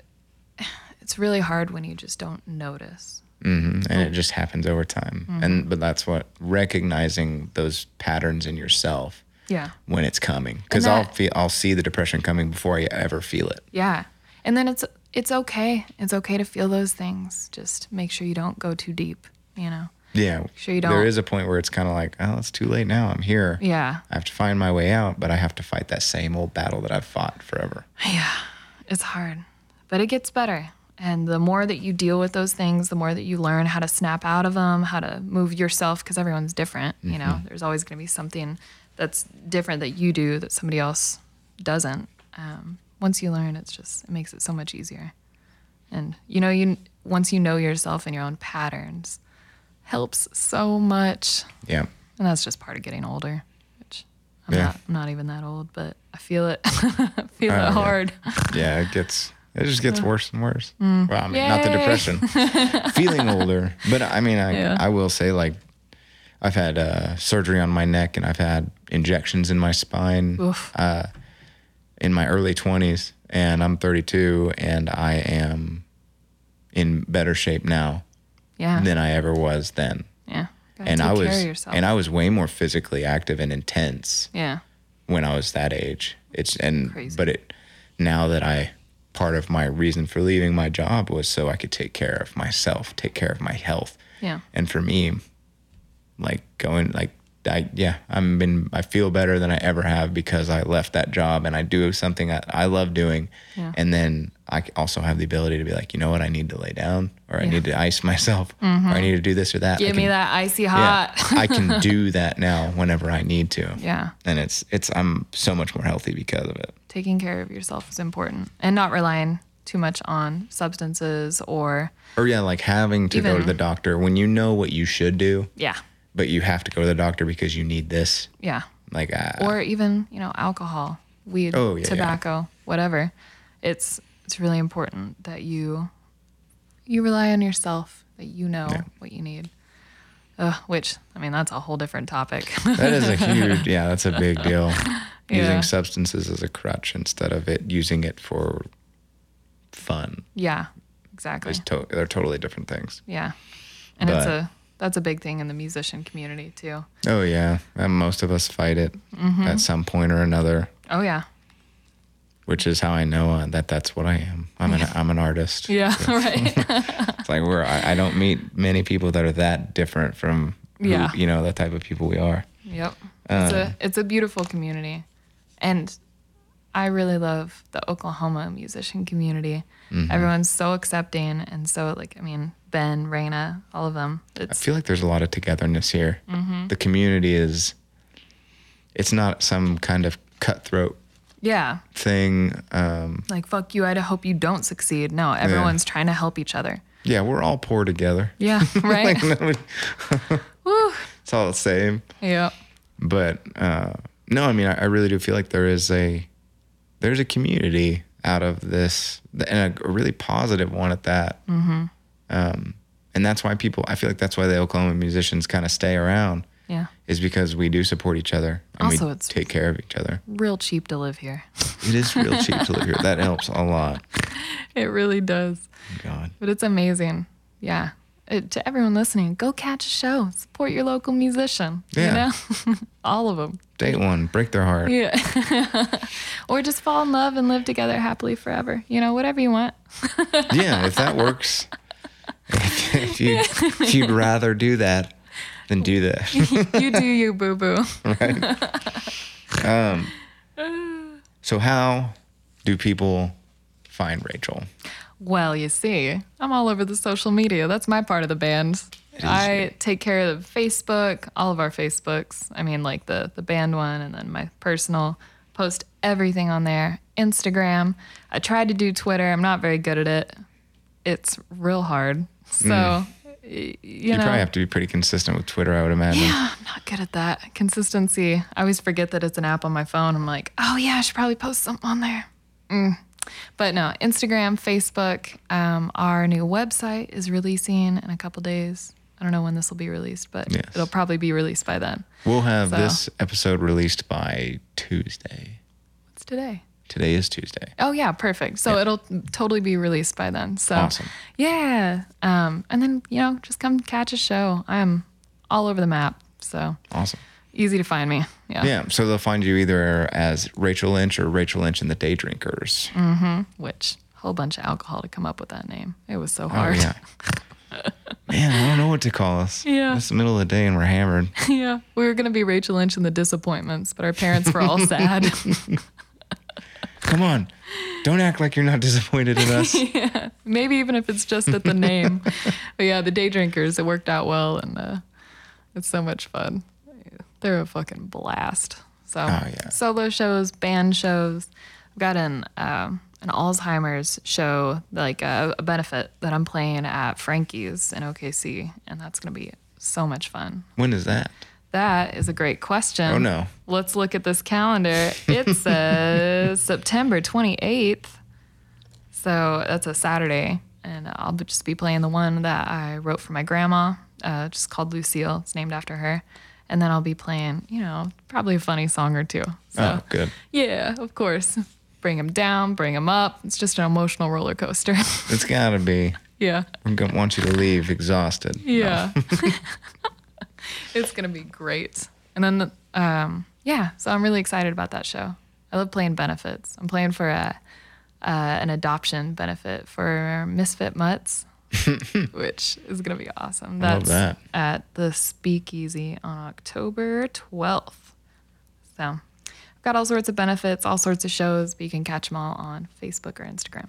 it's really hard when you just don't notice. mm-hmm. And it just happens over time. Mm-hmm. And, but that's what recognizing those patterns in yourself Yeah. when it's coming. Because I'll feel, I'll see the depression coming before I ever feel it. Yeah. And then it's it's okay. It's okay to feel those things. Just make sure you don't go too deep, you know. Yeah. Sure you don't- There is a point where it's kind of like, oh, it's too late now. I'm here. Yeah. I have to find my way out, but I have to fight that same old battle that I've fought forever. Yeah. It's hard. But it gets better. And the more that you deal with those things, the more that you learn how to snap out of them, how to move yourself because everyone's different, you know. There's always going to be something that's different that you do that somebody else doesn't. Um, once you learn, it's just it makes it so much easier. And you know, you once you know yourself and your own patterns, helps so much. Yeah. And that's just part of getting older, which I'm Yeah. not I'm not even that old, but I feel it. I feel Oh, it yeah. hard. Yeah. It gets, it just gets worse and worse. Well, I mean, not the Mm. Depression, feeling older. But I mean, I, Yeah. I will say, like, I've had uh, surgery on my neck and I've had injections in my spine Oof. uh, in my early 20s. And I'm 32 and I am in better shape now Yeah. than I ever was then. yeah. And I care of was yourself. and I was way more physically active and intense yeah. when I was that age. It's and Crazy. but it now that I part of my reason for leaving my job was so I could take care of myself, take care of my health. Yeah. And for me, like going like I yeah, I'm been I feel better than I ever have because I left that job and I do something that I love doing. Yeah. And then I also have the ability to be like, you know what, I need to lay down or I Yeah. Mm-hmm. need to ice myself or I need to do this or that. Give me that icy yeah, hot. I can do that now whenever I need to. Yeah. And it's it's I'm so much more healthy because of it. Taking care of yourself is important and not relying too much on substances or Or yeah, like having to go to the doctor when you know what you should do, yeah. But you have to go to the doctor because you need this. Yeah. Like uh, Or even, you know, alcohol, weed, Oh, yeah, yeah. tobacco, whatever. It's it's really important that you you rely on yourself, that you know Yeah. what you need. Uh, which I mean that's a whole different topic. that is a huge yeah, that's a big deal. Yeah. Using substances as a crutch instead of it using it for fun. yeah. Exactly. To- they're totally different things. Yeah. And it's a that's a big thing in the musician community too. Oh yeah, and most of us fight it Mm-hmm. at some point or another, Oh yeah. which is how I know uh, that that's what I am. I'm an I'm an artist. Yeah, right. It's like we're I, I don't meet many people that are that different from who, Yeah. you know the type of people we are. Yep. It's Um, a it's a beautiful community. And I really love the Oklahoma musician community. Mm-hmm. Everyone's so accepting and so like I mean, Ben, Raina, all of them. I feel like there's a lot of togetherness here. Mm-hmm. The community is it's not some kind of cutthroat yeah. thing. Um, Like fuck you, I hope you don't succeed. No, everyone's trying to help each other. yeah, we're all poor together. Yeah, right? Woo. It's all the same. Yeah. But uh, no, I mean, I, I really do feel like there is a there's a community out of this, and a, a really positive one at that. Mm-hmm. Um, and that's why people. I feel like that's why the Oklahoma musicians kind of stay around, Yeah. is because we do support each other and Also, we it's- take care of each other. Real cheap to live here. It is real cheap to live here. That helps a lot. It really does. God. But it's amazing. Yeah. uh, to everyone listening, go catch a show. Support your local musician. Yeah. You know, all of them. Date one, break their heart. Yeah. or just fall in love and live together happily forever. You know, whatever you want. yeah, if that works. If, if, you, if you'd rather do that, than do that. you do you, boo boo. Um, so, how do people find Rachel? Well, you see, I'm all over the social media. That's my part of the band. I take care of Facebook, all of our Facebooks. I mean, like the the band one, and then my personal. Post everything on there. Instagram. I tried to do Twitter. I'm not very good at it. It's real hard. So, y- you, You know, probably have to be pretty consistent with Twitter, I would imagine. yeah, I'm not good at that consistency. I always forget that it's an app on my phone. I'm like, oh yeah, I should probably post something on there. Mm. But no, Instagram, Facebook. Um, our new website is releasing in a couple days. I don't know when this will be released, but Yes. it'll probably be released by then. We'll have So- this episode released by Tuesday. What's today? Today is Tuesday. Oh yeah, perfect. So Yeah. it'll totally be released by then. So Awesome. yeah. Um, and then you know, just come catch a show. I'm all over the map. So Awesome. easy to find me. Yeah. Yeah, so they'll find you either as Rachel Lynch or Rachel Lynch and the Day Drinkers. Mm-hmm. which whole bunch of alcohol to come up with that name. It was so Oh, hard. yeah. Man, I don't know what to call us. Yeah. It's the middle of the day and we're hammered. Yeah. We were gonna be Rachel Lynch and the Disappointments, but our parents were all sad. Come on. Don't act like you're not disappointed in us. yeah. Maybe even if it's just at the name. but yeah, the day drinkers, it worked out well and uh, it's so much fun. They're a fucking blast. So Oh, yeah. solo shows, band shows. I've got an um, an Alzheimer's show, like a, a benefit that I'm playing at Frankie's in OKC, and that's gonna be so much fun. When is that? That is a great question. Oh, no. Let's look at this calendar. It says September 28th. So that's a Saturday. And I'll just be playing the one that I wrote for my grandma, uh, just called Lucille. It's named after her. And then I'll be playing, you know, probably a funny song or two. So, oh, good. yeah, of course. Bring them down, bring them up. It's just an emotional roller coaster. It's got to be. yeah. I'm to want you to leave exhausted. Yeah. it's going to be great. And then, um, yeah, so I'm really excited about that show. I love playing benefits. I'm playing for a, uh, an adoption benefit for Misfit Mutts, which is going to be awesome. That's that. at the Speakeasy on October 12th. So I've got all sorts of benefits, all sorts of shows, but you can catch them all on Facebook or Instagram.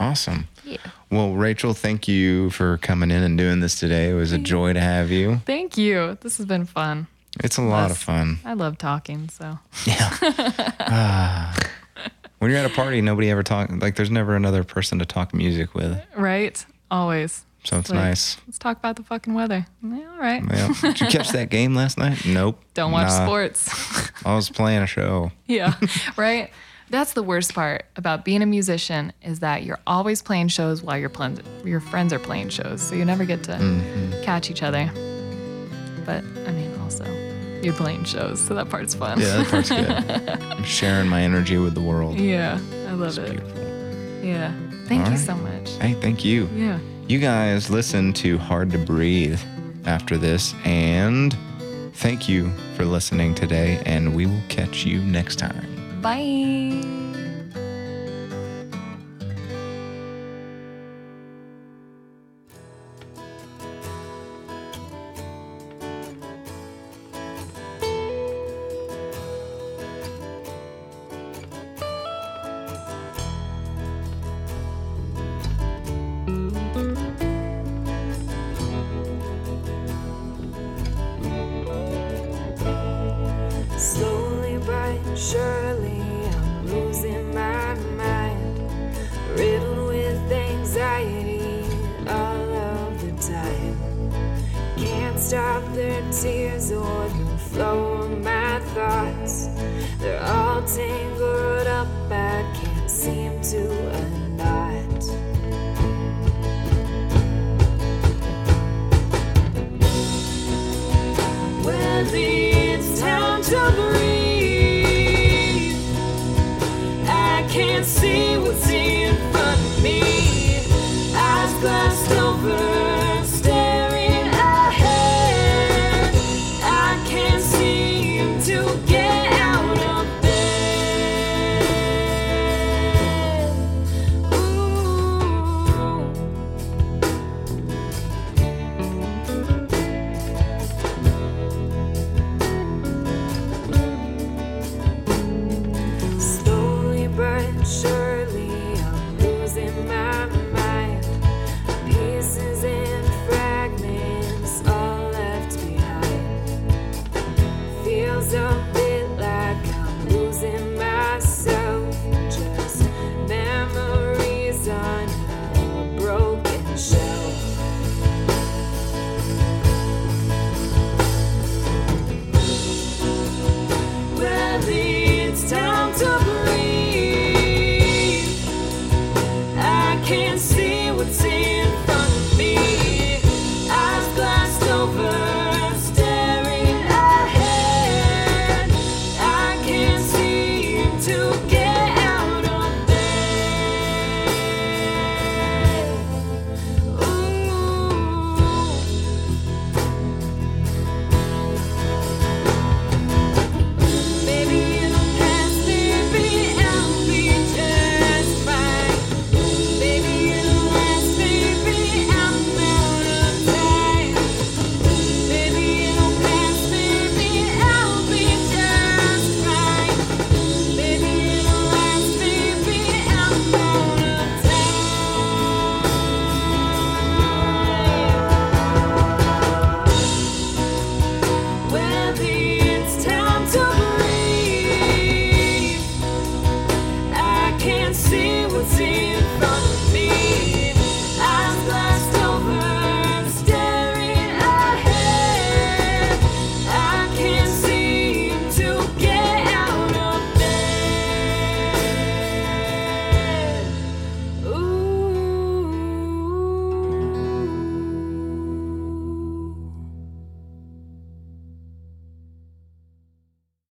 Awesome. Yeah. Well, Rachel, thank you for coming in and doing this today. It was a joy to have you. Thank you. This has been fun. It's a lot of fun. I love talking, so. Yeah. Ah. When you're at a party, nobody ever talk like there's never another person to talk music with. Right? Always. So it's Like, nice. Let's talk about the fucking weather. Yeah, all right. Yeah. Did you catch that game last night? Nope. Don't watch Nah. sports. I was playing a show. yeah. Right? That's the worst part about being a musician is that you're always playing shows while your your friends are playing shows. So you never get to Mm-hmm. catch each other. But I mean, also, you're playing shows, so that part's fun. Yeah, that part's good. I'm sharing my energy with the world. yeah. I love it. Beautiful. Yeah. Thank All you right. so much. Hey, thank you. Yeah. You guys listen to Hard to Breathe after this, and thank you for listening today, and we will catch you next time. Bye. Can't see what's in front of me. Eyes glassed over.